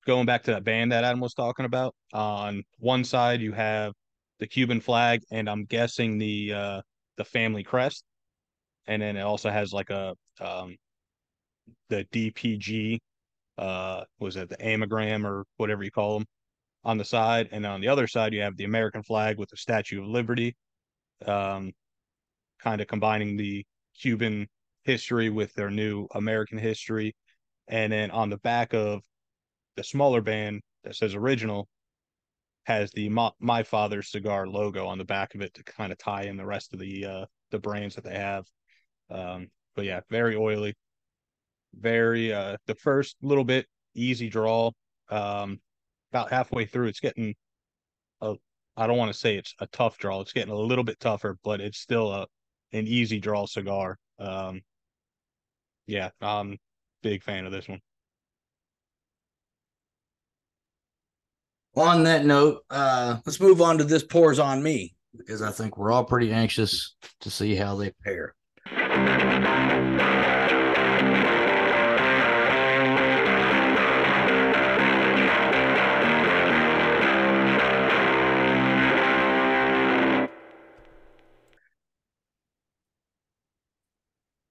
going back to that band that Adam was talking about, on one side you have the Cuban flag, and I'm guessing the uh, the family crest, and then it also has like a um, the DPG, uh, was it the amagram or whatever you call them, on the side, and on the other side you have the American flag with the Statue of Liberty, um, kind of combining the Cuban history with their new American history. And then on the back of the smaller band that says original has the my, my father's cigar logo on the back of it to kind of tie in the rest of the uh the brands that they have. Um but yeah, very oily. Very uh the first little bit easy draw. Um about halfway through it's getting a I don't want to say it's a tough draw. It's getting a little bit tougher, but it's still a an easy draw cigar. Um yeah, I'm big fan of this one. On that note, uh, let's move on to this pours on me because I think we're all pretty anxious to see how they pair.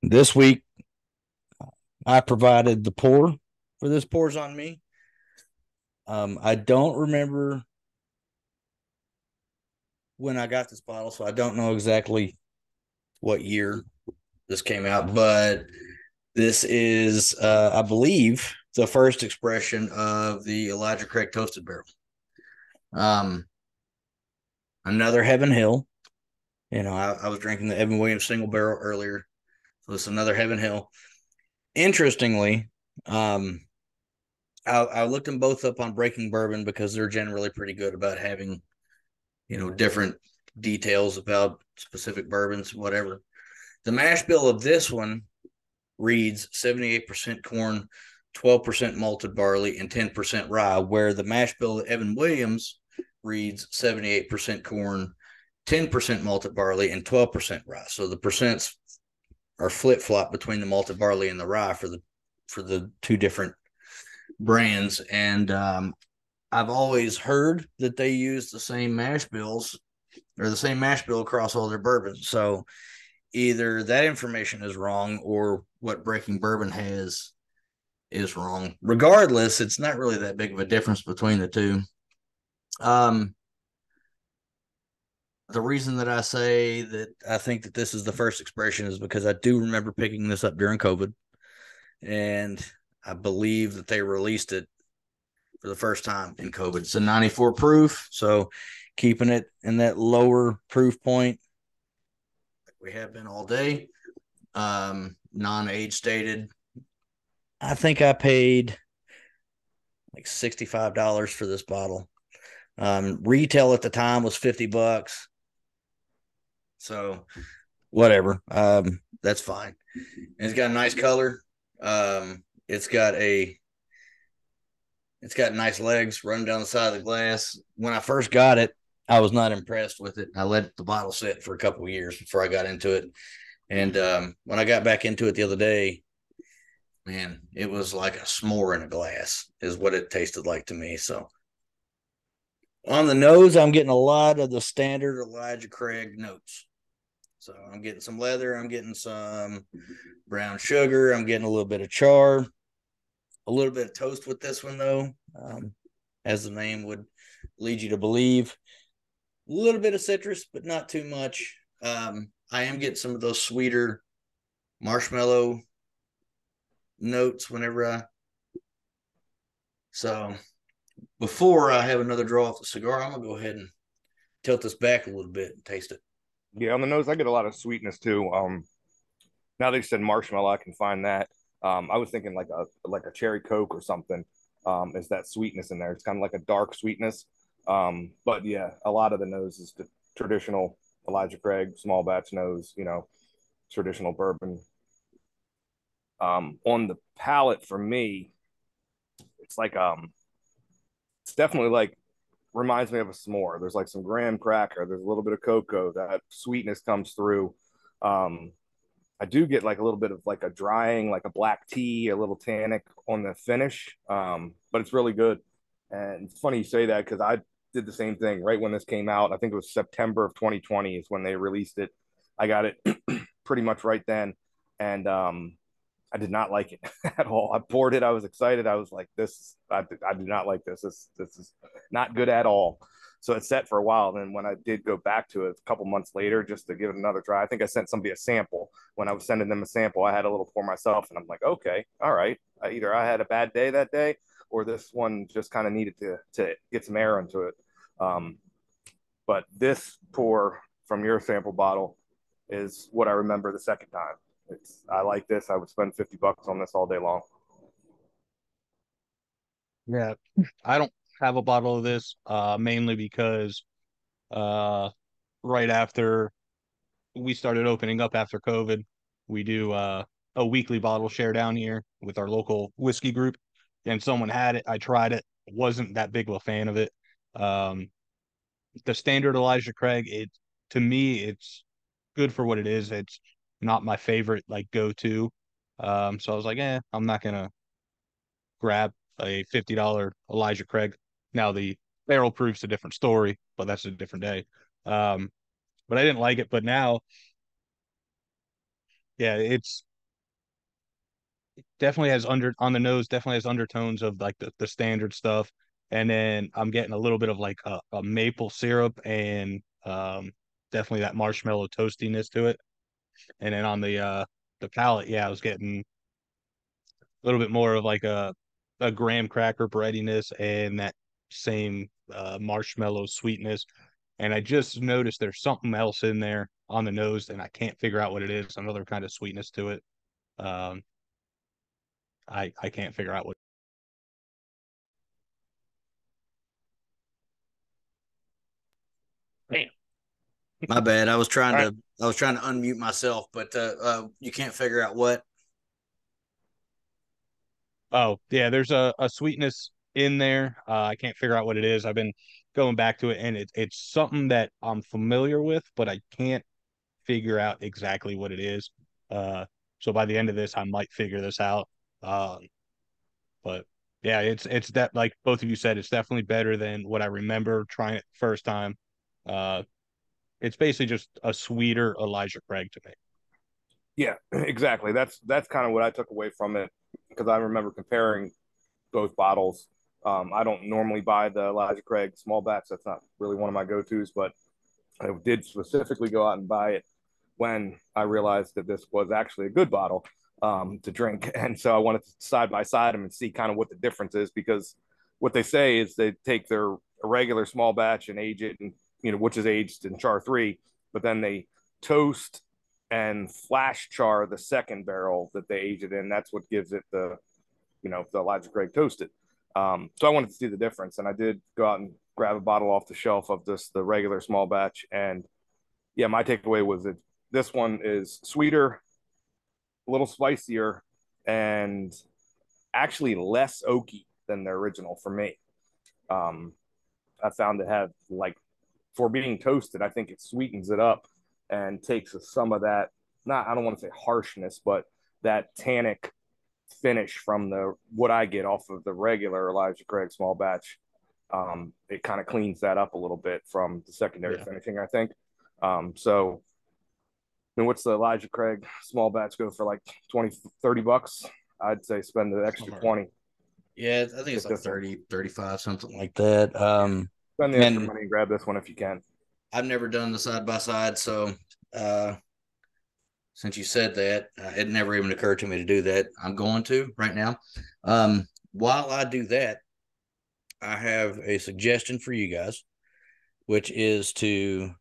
This week, I provided the pour for this pours on me. Um, I don't remember when I got this bottle, so I don't know exactly what year this came out, but this is, uh, I believe, the first expression of the Elijah Craig Toasted Barrel. Um, another Heaven Hill. You know, I, I was drinking the Evan Williams single barrel earlier, so it's another Heaven Hill interestingly, um, I, I looked them both up on Breaking Bourbon because they're generally pretty good about having, you know, different details about specific bourbons, whatever. The mash bill of this one reads 78% corn, 12% malted barley, and 10% rye, where the mash bill of Evan Williams reads 78% corn, 10% malted barley, and 12% rye. So the percents or flip flop between the malted barley and the rye for the for the two different brands. And um, I've always heard that they use the same mash bills or the same mash bill across all their bourbons. So either that information is wrong or what Breaking Bourbon has is wrong. Regardless, it's not really that big of a difference between the two. Um, the reason that I say that I think that this is the first expression is because I do remember picking this up during COVID, and I believe that they released it for the first time in COVID. It's a 94 proof, so keeping it in that lower proof point like we have been all day. Um, non-age stated. I think I paid like $65 for this bottle. Um, retail at the time was 50 bucks. So whatever. Um, that's fine. And it's got a nice color. Um, it's got a it's got nice legs running down the side of the glass. When I first got it, I was not impressed with it. I let the bottle sit for a couple of years before I got into it. And um, when I got back into it the other day, man, it was like a s'more in a glass, is what it tasted like to me. So on the nose, I'm getting a lot of the standard Elijah Craig notes. So I'm getting some leather, I'm getting some brown sugar, I'm getting a little bit of char, a little bit of toast with this one though, um, as the name would lead you to believe. A little bit of citrus, but not too much. Um, I am getting some of those sweeter marshmallow notes whenever I. So before I have another draw off the cigar, I'm gonna go ahead and tilt this back a little bit and taste it. Yeah, on the nose, I get a lot of sweetness too. Um, now they said marshmallow, I can find that. Um, I was thinking like a like a cherry coke or something. Um, is that sweetness in there? It's kind of like a dark sweetness. Um, but yeah, a lot of the nose is the traditional Elijah Craig small batch nose. You know, traditional bourbon. Um, on the palate for me, it's like um, it's definitely like reminds me of a s'more. There's like some graham cracker. There's a little bit of cocoa. That sweetness comes through. Um, I do get like a little bit of like a drying, like a black tea, a little tannic on the finish, um, but it's really good. And it's funny you say that because I did the same thing right when this came out. I think it was September of 2020 is when they released it. I got it pretty much right then, and um, I did not like it at all. I poured it. I was excited. I was like, "This, I, I do not like this. This, this is not good at all." So it set for a while. And Then when I did go back to it a couple months later, just to give it another try, I think I sent somebody a sample. When I was sending them a sample, I had a little pour myself, and I'm like, "Okay, all right." Either I had a bad day that day, or this one just kind of needed to to get some air into it. Um, but this pour from your sample bottle is what I remember the second time. It's I like this. I would spend 50 bucks on this all day long. Yeah. I don't have a bottle of this, uh, mainly because uh right after we started opening up after COVID, we do uh a weekly bottle share down here with our local whiskey group. And someone had it. I tried it. Wasn't that big of a fan of it. Um the standard Elijah Craig, it to me, it's good for what it is. It's not my favorite like go to. Um, so I was like, eh, I'm not gonna grab a fifty dollar Elijah Craig. Now the barrel proof's a different story, but that's a different day. Um, but I didn't like it. But now, yeah, it's it definitely has under on the nose. Definitely has undertones of like the, the standard stuff, and then I'm getting a little bit of like a, a maple syrup and um, definitely that marshmallow toastiness to it. And then on the uh the palate, yeah, I was getting a little bit more of like a a graham cracker breadiness and that same uh, marshmallow sweetness. And I just noticed there's something else in there on the nose, and I can't figure out what it is. Another kind of sweetness to it. Um, I I can't figure out what. My bad. I was trying All to I was trying to unmute myself, but uh, uh you can't figure out what. Oh, yeah, there's a, a sweetness in there. Uh, I can't figure out what it is. I've been going back to it, and it, it's something that I'm familiar with, but I can't figure out exactly what it is. Uh, so by the end of this, I might figure this out. Um, but yeah, it's it's that like both of you said, it's definitely better than what I remember trying it first time. Uh, it's basically just a sweeter Elijah Craig to me. Yeah, exactly. That's that's kind of what I took away from it because I remember comparing both bottles. Um, I don't normally buy the Elijah Craig small batch. That's not really one of my go tos, but I did specifically go out and buy it when I realized that this was actually a good bottle um, to drink. And so I wanted to side by side them and see kind of what the difference is because what they say is they take their regular small batch and age it, and you know, which is aged in char three, but then they toast and flash char the second barrel that they age it in. That's what gives it the, you know, the Elijah Craig toasted. Um, so I wanted to see the difference, and I did go out and grab a bottle off the shelf of this the regular small batch, and yeah, my takeaway was that this one is sweeter, a little spicier, and actually less oaky than the original for me. Um, I found to have like for being toasted, I think it sweetens it up and takes some of that not I don't want to say harshness, but that tannic finish from the what I get off of the regular Elijah Craig small batch. Um, it kind of cleans that up a little bit from the secondary Yeah. finishing, I think. Um, so I mean, what's the Elijah Craig small batch go for like 20, 30 bucks? I'd say spend the extra Somewhere. 20. Yeah, I think it's Get like this 30, 35, something like that. Um, Spend the extra money and grab this one if you can. I've never done the side by side, so uh, since you said that, uh, it never even occurred to me to do that. I'm going to right now. Um, while I do that, I have a suggestion for you guys, which is to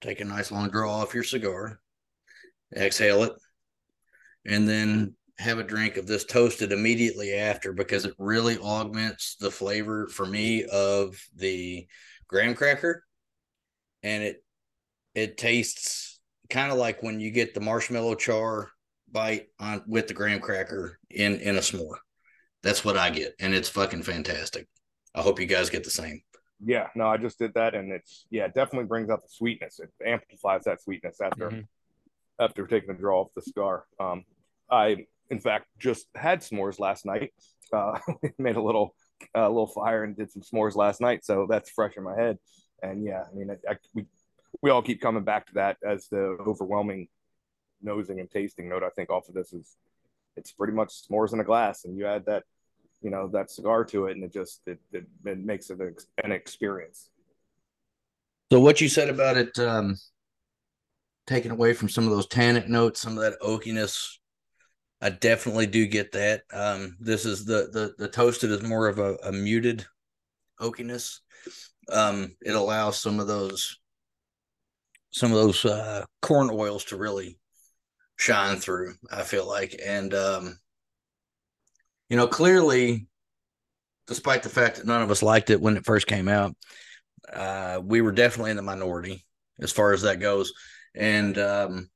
take a nice long draw off your cigar, exhale it, and then have a drink of this toasted immediately after because it really augments the flavor for me of the graham cracker and it it tastes kind of like when you get the marshmallow char bite on with the graham cracker in in a s'more that's what i get and it's fucking fantastic i hope you guys get the same Yeah, no, I just did that, and it's yeah, it definitely brings out the sweetness. It amplifies that sweetness after Mhm. after taking the draw off the cigar. Um, I in fact just had s'mores last night. Uh, made a little a little fire and did some s'mores last night, so that's fresh in my head. And yeah, I mean, I, I, we we all keep coming back to that as the overwhelming nosing and tasting note. I think off of this is it's pretty much s'mores in a glass, and you add that you know that cigar to it, and it just it it, it makes it an experience. So what you said about it um taking away from some of those tannic notes, some of that oakiness, I definitely do get that. Um this is the the the toasted is more of a, a muted oakiness. Um it allows some of those some of those uh corn oils to really shine through, I feel like. And um you know, clearly despite the fact that none of us liked it when it first came out, uh, we were definitely in the minority as far as that goes. And um,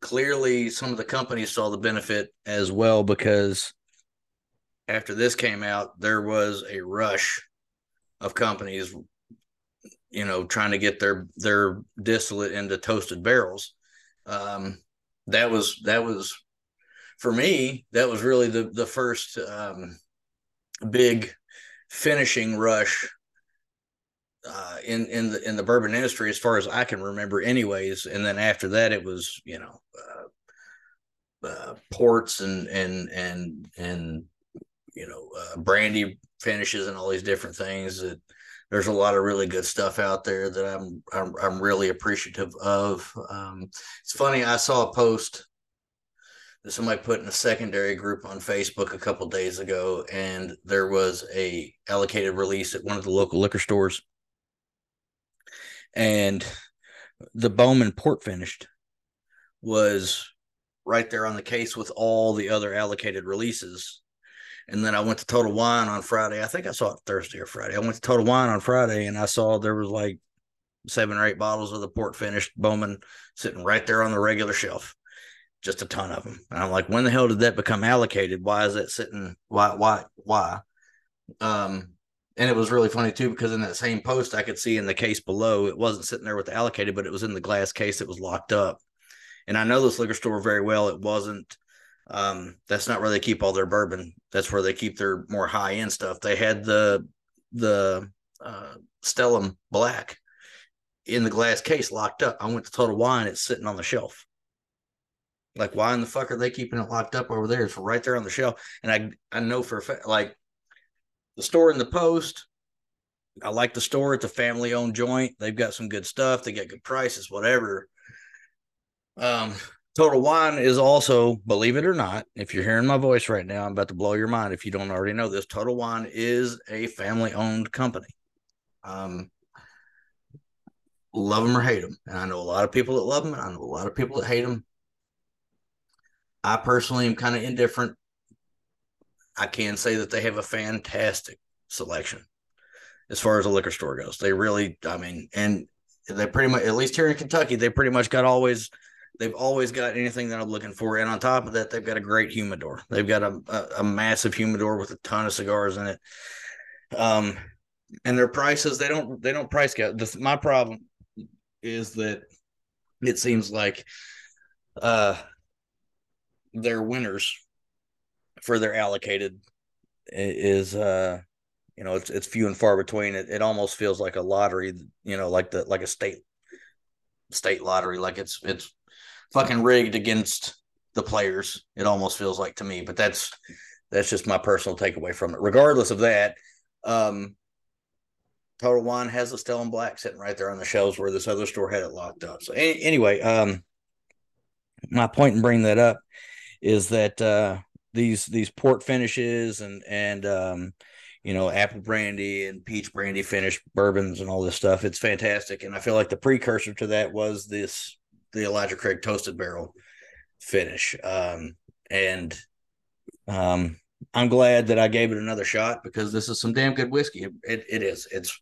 clearly, some of the companies saw the benefit as well because after this came out, there was a rush of companies, you know, trying to get their their distillate into toasted barrels. Um, that was that was for me. That was really the the first um, big finishing rush uh, in in the in the bourbon industry, as far as I can remember, anyways. And then after that, it was you know uh, uh, ports and and and and you know uh, brandy finishes and all these different things. That there's a lot of really good stuff out there that I'm I'm, I'm really appreciative of. Um, it's funny, I saw a post that somebody put in a secondary group on Facebook a couple days ago, and there was a allocated release at one of the local liquor stores and the Bowman port finished was right there on the case with all the other allocated releases. And then I went to Total Wine on Friday. I think I saw it Thursday or Friday. I went to Total Wine on Friday and I saw there was like seven or eight bottles of the port finished Bowman sitting right there on the regular shelf. Just a ton of them. And I'm like, when the hell did that become allocated? Why is that sitting? Why, why, why? Um, and it was really funny too because in that same post I could see in the case below it wasn't sitting there with the allocated, but it was in the glass case that was locked up. And I know this liquor store very well. It wasn't. Um, that's not where they keep all their bourbon. That's where they keep their more high end stuff. They had the the uh, Stellum Black in the glass case locked up. I went to Total Wine. It's sitting on the shelf. Like, why in the fuck are they keeping it locked up over there? It's right there on the shelf. And I I know for a fact, like the store in the post. I like the store. It's a family owned joint. They've got some good stuff. They get good prices, whatever. Um, Total Wine is also, believe it or not, if you're hearing my voice right now, I'm about to blow your mind. If you don't already know this, Total Wine is a family owned company. Um, love them or hate them. And I know a lot of people that love them, and I know a lot of people that hate them. I personally am kind of indifferent. I can say that they have a fantastic selection as far as a liquor store goes. They really, I mean, and they pretty much, at least here in Kentucky, they pretty much got always, they've always got anything that I'm looking for. And on top of that, they've got a great humidor. They've got a, a, a massive humidor with a ton of cigars in it. Um, and their prices, they don't, they don't price gap. My problem is that it seems like, uh, they're winners for their allocated is uh you know it's it's few and far between. It it almost feels like a lottery you know like the like a state state lottery. Like it's it's fucking rigged against the players it almost feels like to me but that's that's just my personal takeaway from it. Regardless of that um total wine has a Stellum black sitting right there on the shelves where this other store had it locked up. So any, anyway um my point in bringing that up is that uh these these port finishes and and um you know, apple brandy and peach brandy finished bourbons and all this stuff. It's fantastic. And I feel like the precursor to that was this the Elijah Craig toasted barrel finish. Um, and um, I'm glad that I gave it another shot because this is some damn good whiskey. It, it, it is. It's,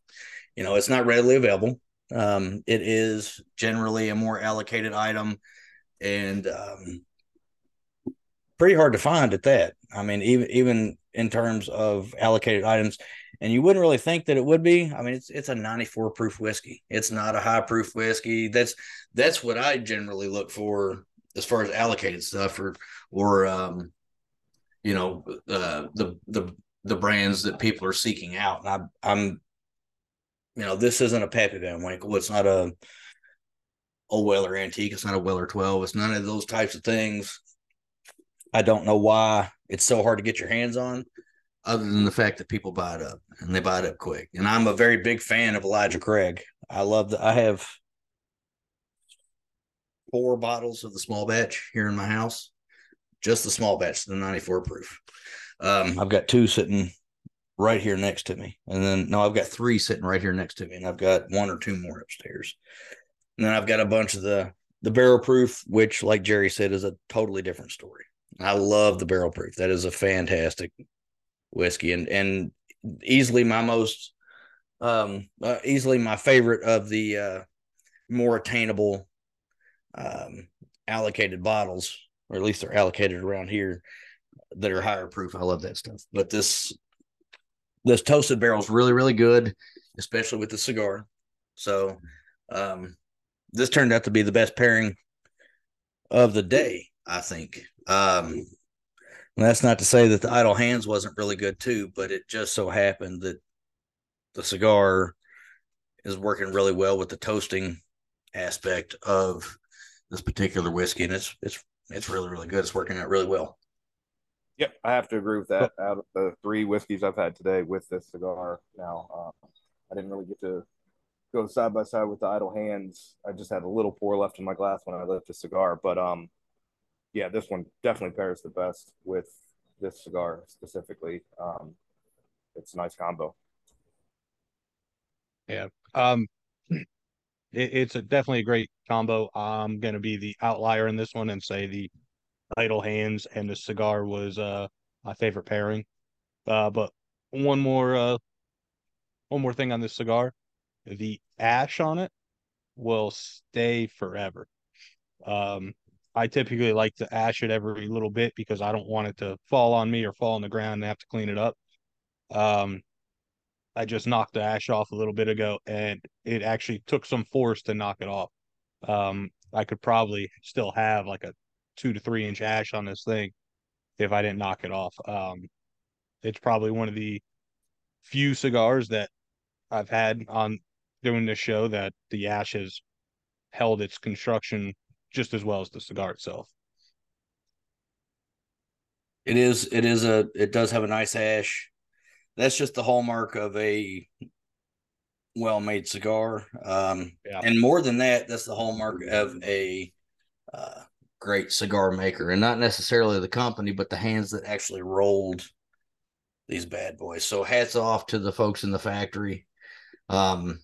you know, it's not readily available. Um, it is generally a more allocated item and um, pretty hard to find at that. I mean, even even in terms of allocated items. And you wouldn't really think that it would be. I mean, it's it's a 94 proof whiskey. It's not a high proof whiskey. That's that's what I generally look for as far as allocated stuff or or um you know uh, the the the brands that people are seeking out. And I, I'm you know, this isn't a Pappy Van Winkle. It's not a old Weller antique. It's not a Weller 12. It's none of those types of things. I don't know why it's so hard to get your hands on, other than the fact that people buy it up and they buy it up quick. And I'm a very big fan of Elijah Craig. I love that. I have four bottles of the small batch here in my house, just the small batch, the 94 proof. Um, I've got two sitting right here next to me. And then, no, I've got three sitting right here next to me. And I've got one or two more upstairs. And then I've got a bunch of the, the barrel proof, which, like Jerry said, is a totally different story. I love the barrel proof. That is a fantastic whiskey and and easily my most um uh, easily my favorite of the uh more attainable um allocated bottles or at least they're allocated around here that are higher proof. I love that stuff. But this this toasted barrel is really really good, especially with the cigar. So um this turned out to be the best pairing of the day, I think. Um, that's not to say that the idle hands wasn't really good too, but it just so happened that the cigar is working really well with the toasting aspect of this particular whiskey, and it's it's it's really really good. It's working out really well. Yep, I have to agree with that. Out of the three whiskeys I've had today with this cigar, now uh, I didn't really get to go side by side with the idle hands. I just had a little pour left in my glass when I lit the cigar, but um, yeah, this one definitely pairs the best with this cigar specifically. Um, it's a nice combo. Yeah. Um, it, it's a, definitely a great combo. I'm going to be the outlier in this one and say the idle hands and the cigar was uh, my favorite pairing. Uh, but one more, uh, one more thing on this cigar, the ash on it will stay forever. Um, I typically like to ash it every little bit because I don't want it to fall on me or fall on the ground and have to clean it up. Um, I just knocked the ash off a little bit ago and it actually took some force to knock it off. Um, I could probably still have like a two to three inch ash on this thing if I didn't knock it off. Um, it's probably one of the few cigars that I've had on doing this show that the ash has held its construction just as well as the cigar itself. It is. It is a. It does have a nice ash. That's just the hallmark of a well-made cigar. Um, yeah. And more than that, that's the hallmark of a uh, great cigar maker, and not necessarily the company, but the hands that actually rolled these bad boys. So hats off to the folks in the factory. Um,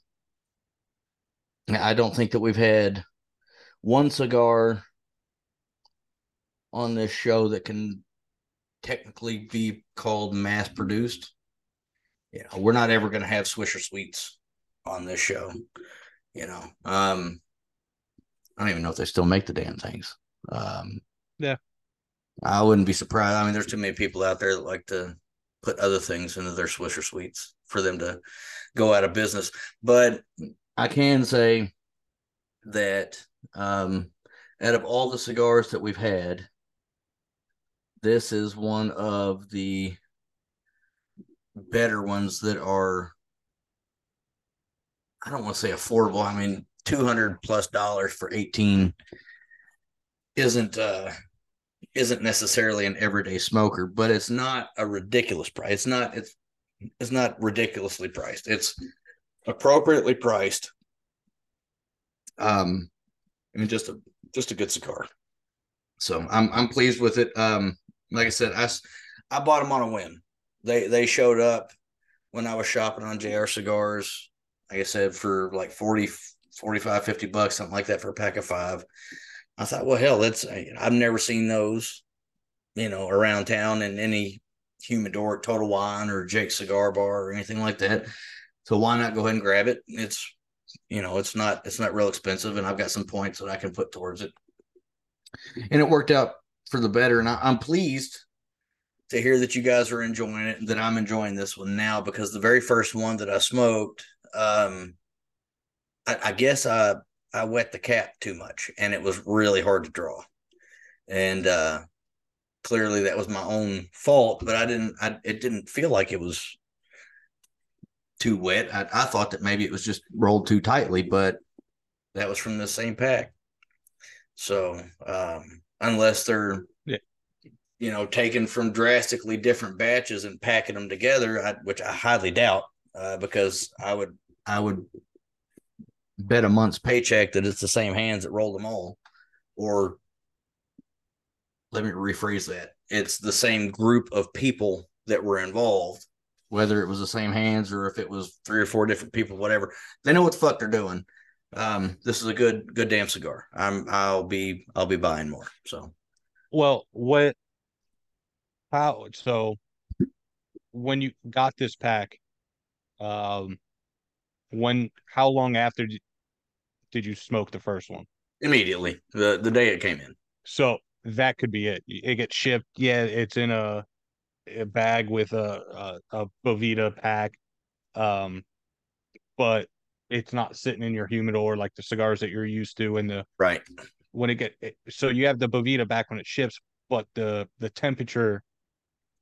I don't think that we've had one cigar on this show that can technically be called mass produced. You know, we're not ever going to have Swisher Sweets on this show. You know, um, I don't even know if they still make the damn things. Um, yeah, I wouldn't be surprised. I mean, there's too many people out there that like to put other things into their Swisher Sweets for them to go out of business. But I can say that um, out of all the cigars that we've had, this is one of the better ones that are I don't want to say affordable. I mean, 200 plus dollars for 18 isn't uh isn't necessarily an everyday smoker, but it's not a ridiculous price. It's not it's it's not ridiculously priced. It's appropriately priced. Um I mean, just a just a good cigar. So I'm I'm pleased with it. Um, like I said, I I bought them on a whim. They they showed up. when I was shopping on JR Cigars, like I said, for like 40, 45, 50 bucks, something like that for a pack of five. I thought, well, hell, that's I've never seen those, you know, around town in any humidor, Total Wine or Jake Cigar Bar or anything like that. So why not go ahead and grab it? It's you know, it's not it's not real expensive, and I've got some points that I can put towards it. And it worked out for the better, and I, I'm pleased to hear that you guys are enjoying it, and that I'm enjoying this one now because the very first one that I smoked, um, I, I guess I I wet the cap too much, and it was really hard to draw, and uh, clearly that was my own fault. But I didn't, I it didn't feel like it was too wet. I, I thought that maybe it was just rolled too tightly, but that was from the same pack. So um, unless they're yeah. you know taken from drastically different batches and packing them together, I, which I highly doubt, uh, because I would I would bet a month's paycheck that it's the same hands that rolled them all, or let me rephrase that: it's the same group of people that were involved whether it was the same hands or if it was three or four different people, whatever. They know what the fuck they're doing. Um, this is a good, good damn cigar. I'm, I'll be, I'll be buying more. So, well, what, how, so when you got this pack, um, when, how long after did, did you smoke the first one? Immediately, the the day it came in. So that could be it. It gets shipped. Yeah, it's in a bag with a a, a Boveda pack, um, but it's not sitting in your humidor like the cigars that you're used to. And the right when it get so you have the Boveda back when it ships, but the the temperature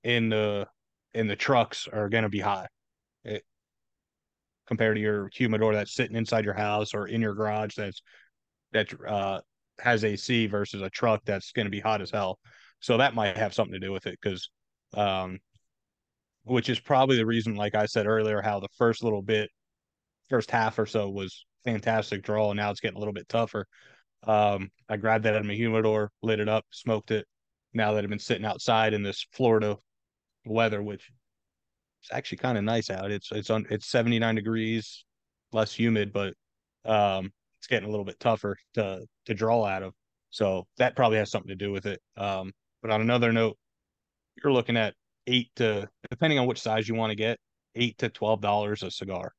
in the in the trucks are going to be high. It, compared to your humidor that's sitting inside your house or in your garage that's that uh has AC versus a truck that's going to be hot as hell. So that might have something to do with it because um, which is probably the reason, like I said earlier, how the first little bit, first half or so was fantastic draw, and now it's getting a little bit tougher. Um, I grabbed that out of my humidor, lit it up, smoked it. Now that I've been sitting outside in this Florida weather, which is actually kind of nice out. It's it's on it's 79 degrees, less humid, but um, it's getting a little bit tougher to to draw out of. So that probably has something to do with it. Um, but on another note, you're looking at eight to depending on which size you want to get, eight to twelve dollars a cigar,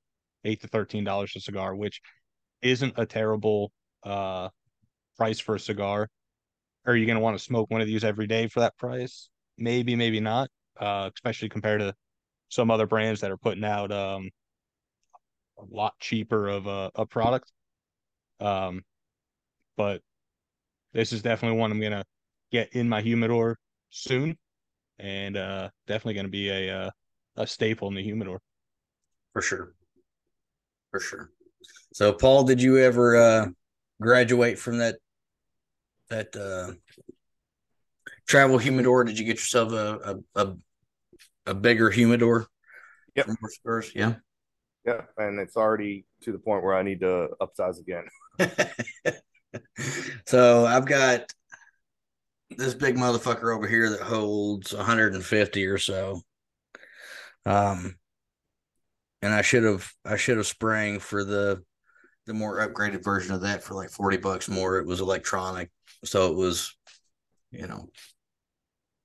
eight to thirteen dollars a cigar, which isn't a terrible uh price for a cigar. Are you going to want to smoke one of these every day for that price? Maybe, maybe not. Uh, especially compared to some other brands that are putting out um a lot cheaper of a, a product. Um, but this is definitely one I'm gonna get in my humidor soon and uh, definitely going to be a uh, a staple in the humidor. For sure, for sure. So, Paul, did you ever uh, graduate from that that uh, travel humidor? Did you get yourself a a, a, a bigger humidor? Yep. First, yeah. Yeah, and it's already to the point where I need to upsize again. so I've got this big motherfucker over here that holds 150 or so. Um, and I should have I should have sprang for the the more upgraded version of that for like 40 bucks more. It was electronic, so it was, you know,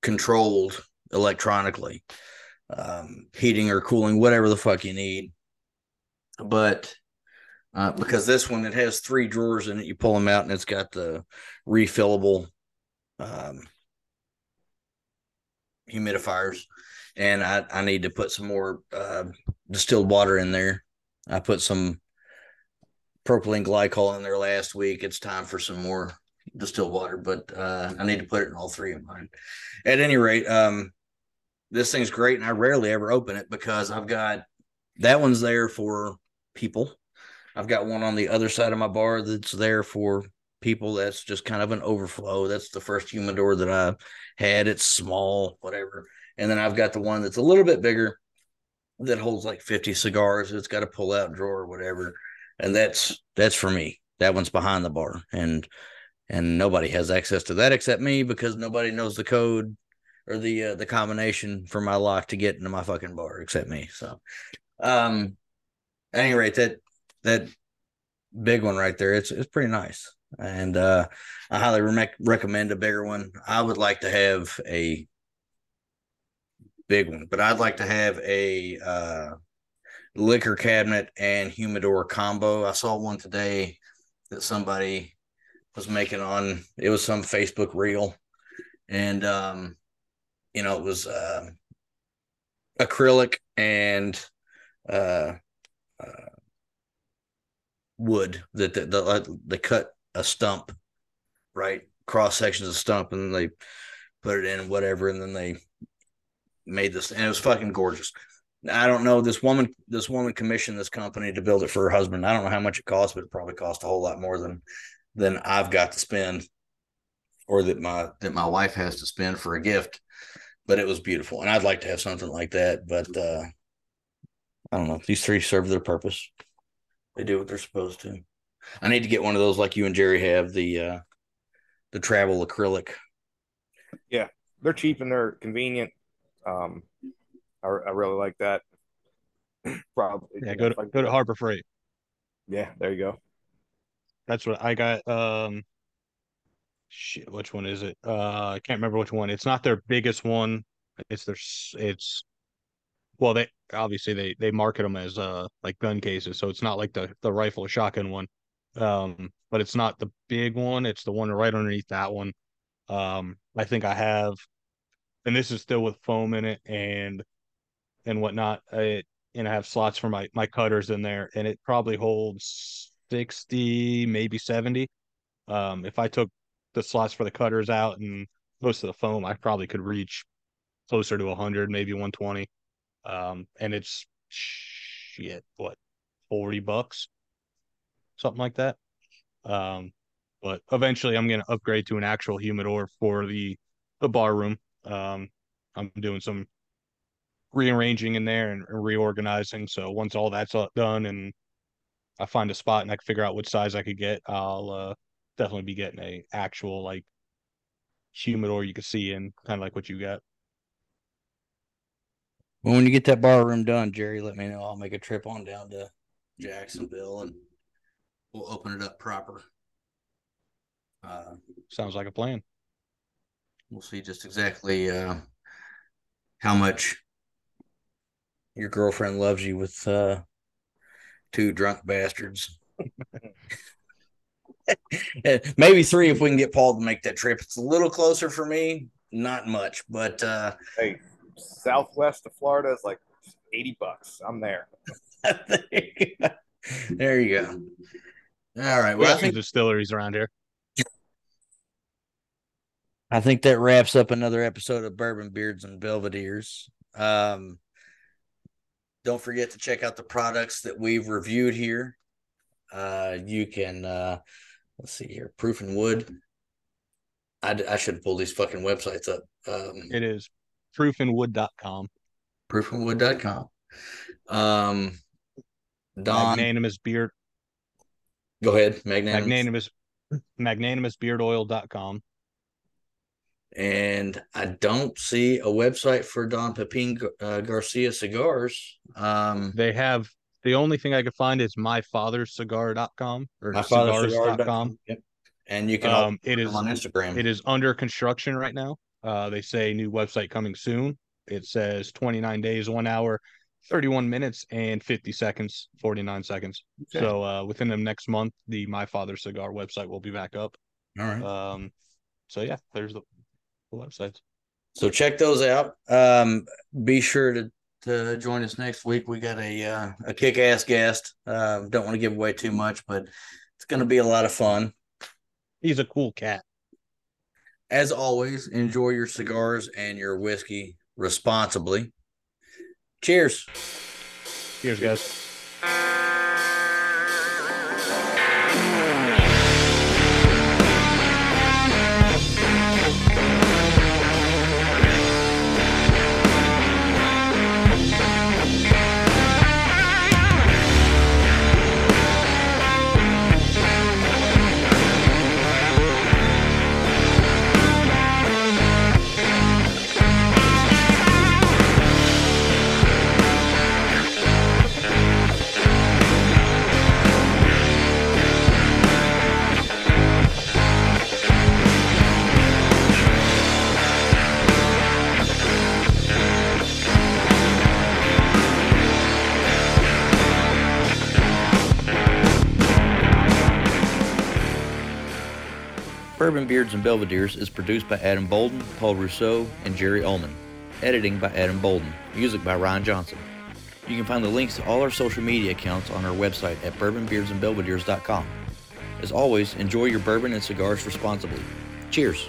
controlled electronically, um, heating or cooling, whatever the fuck you need. But uh, because this one it has three drawers in it, you pull them out and it's got the refillable um, humidifiers, and I I need to put some more uh, distilled water in there. I put some propylene glycol in there last week. It's time for some more distilled water, but uh, I need to put it in all three of mine. At any rate, um, this thing's great, and I rarely ever open it because I've got that one's there for people. I've got one on the other side of my bar that's there for people that's just kind of an overflow. That's the first humidor that I had. It's small, whatever. And then I've got the one that's a little bit bigger that holds like 50 cigars. It's got a pull out drawer or whatever. And that's that's for me. That one's behind the bar. And and nobody has access to that except me because nobody knows the code or the uh, the combination for my lock to get into my fucking bar, except me. So, um, at any rate, that that big one right there, it's it's pretty nice, and uh, I highly re- recommend a bigger one. I would like to have a big one, but I'd like to have a uh, liquor cabinet and humidor combo. I saw one today that somebody was making on it was some Facebook reel, and um, you know it was uh, acrylic and uh, uh, wood that the, the, they cut a stump right cross sections of stump and then they put it in whatever and then they made this and it was fucking gorgeous I don't know. This woman, this woman commissioned this company to build it for her husband. I don't know how much it cost, but it probably cost a whole lot more than than I've got to spend, or that my that my wife has to spend for a gift. But it was beautiful, and I'd like to have something like that. But uh, I don't know. These three serve their purpose. They do what they're supposed to. I need to get one of those like you and Jerry have the uh, the travel acrylic. Yeah, they're cheap and they're convenient. Um, I, I really like that. Probably. Yeah, go to go to Harbor Freight. Yeah, there you go. That's what I got. Um, shit, which one is it? Uh, I can't remember which one. It's not their biggest one. It's their. It's well, they obviously they they market them as uh like gun cases, so it's not like the the rifle or shotgun one. Um, but it's not the big one. It's the one right underneath that one. Um, I think I have, and this is still with foam in it, and and whatnot. It and I have slots for my my cutters in there, and it probably holds sixty, maybe seventy. Um, if I took the slots for the cutters out and most of the foam, I probably could reach closer to hundred, maybe one twenty. Um, and it's shit, what, forty bucks, something like that. Um, but eventually, I'm gonna upgrade to an actual humidor for the the bar room. Um, I'm doing some rearranging in there and reorganizing. So once all that's done and I find a spot and I can figure out what size I could get, I'll uh, definitely be getting a actual like humidor you can see in, kind of like what you got. Well, when you get that bar room done, Jerry, let me know. I'll make a trip on down to Jacksonville and we'll open it up proper. Uh, Sounds like a plan. We'll see just exactly uh, how much your girlfriend loves you with uh, two drunk bastards. Maybe three if we can get Paul to make that trip. It's a little closer for me, not much, but uh, hey, southwest of Florida is like eighty bucks. I'm there. there you go. All right. Well, I think distilleries around here. I think that wraps up another episode of Bourbon Beards and Belvederes. Um, don't forget to check out the products that we've reviewed here. Uh, you can, uh, let's see here, Proof and Wood. I, I should pull these fucking websites up. Um, it is proofandwood.com. Proofandwood.com. Um, Don. Magnanimous Beard. Go ahead. Magnanimous. Magnanimous, magnanimousbeardoil.com and I don't see a website for Don Pepin uh, Garcia cigars. Um, they have the only thing I could find is myfathercigar.com or cigars.com. Yep. And you can um, it is on Instagram. It is under construction right now. Uh, they say new website coming soon. It says 29 days, one hour, 31 minutes, and 50 seconds, 49 seconds. Okay. So uh, within the next month, the My Father Cigar website will be back up. All right. Um, so yeah, there's the the websites. So check those out. Um, be sure to to join us next week. We got a uh, a kick ass guest. Uh, don't want to give away too much, but it's going to be a lot of fun. He's a cool cat. As always, enjoy your cigars and your whiskey responsibly. Cheers. Cheers, guys. Bourbon Beards and Belvederes is produced by Adam Bolden, Paul Rousseau, and Jerry Ullman. Editing by Adam Bolden. Music by Ryan Johnson. You can find the links to all our social media accounts on our website at bourbonbeardsandbelvederes.com. As always, enjoy your bourbon and cigars responsibly. Cheers!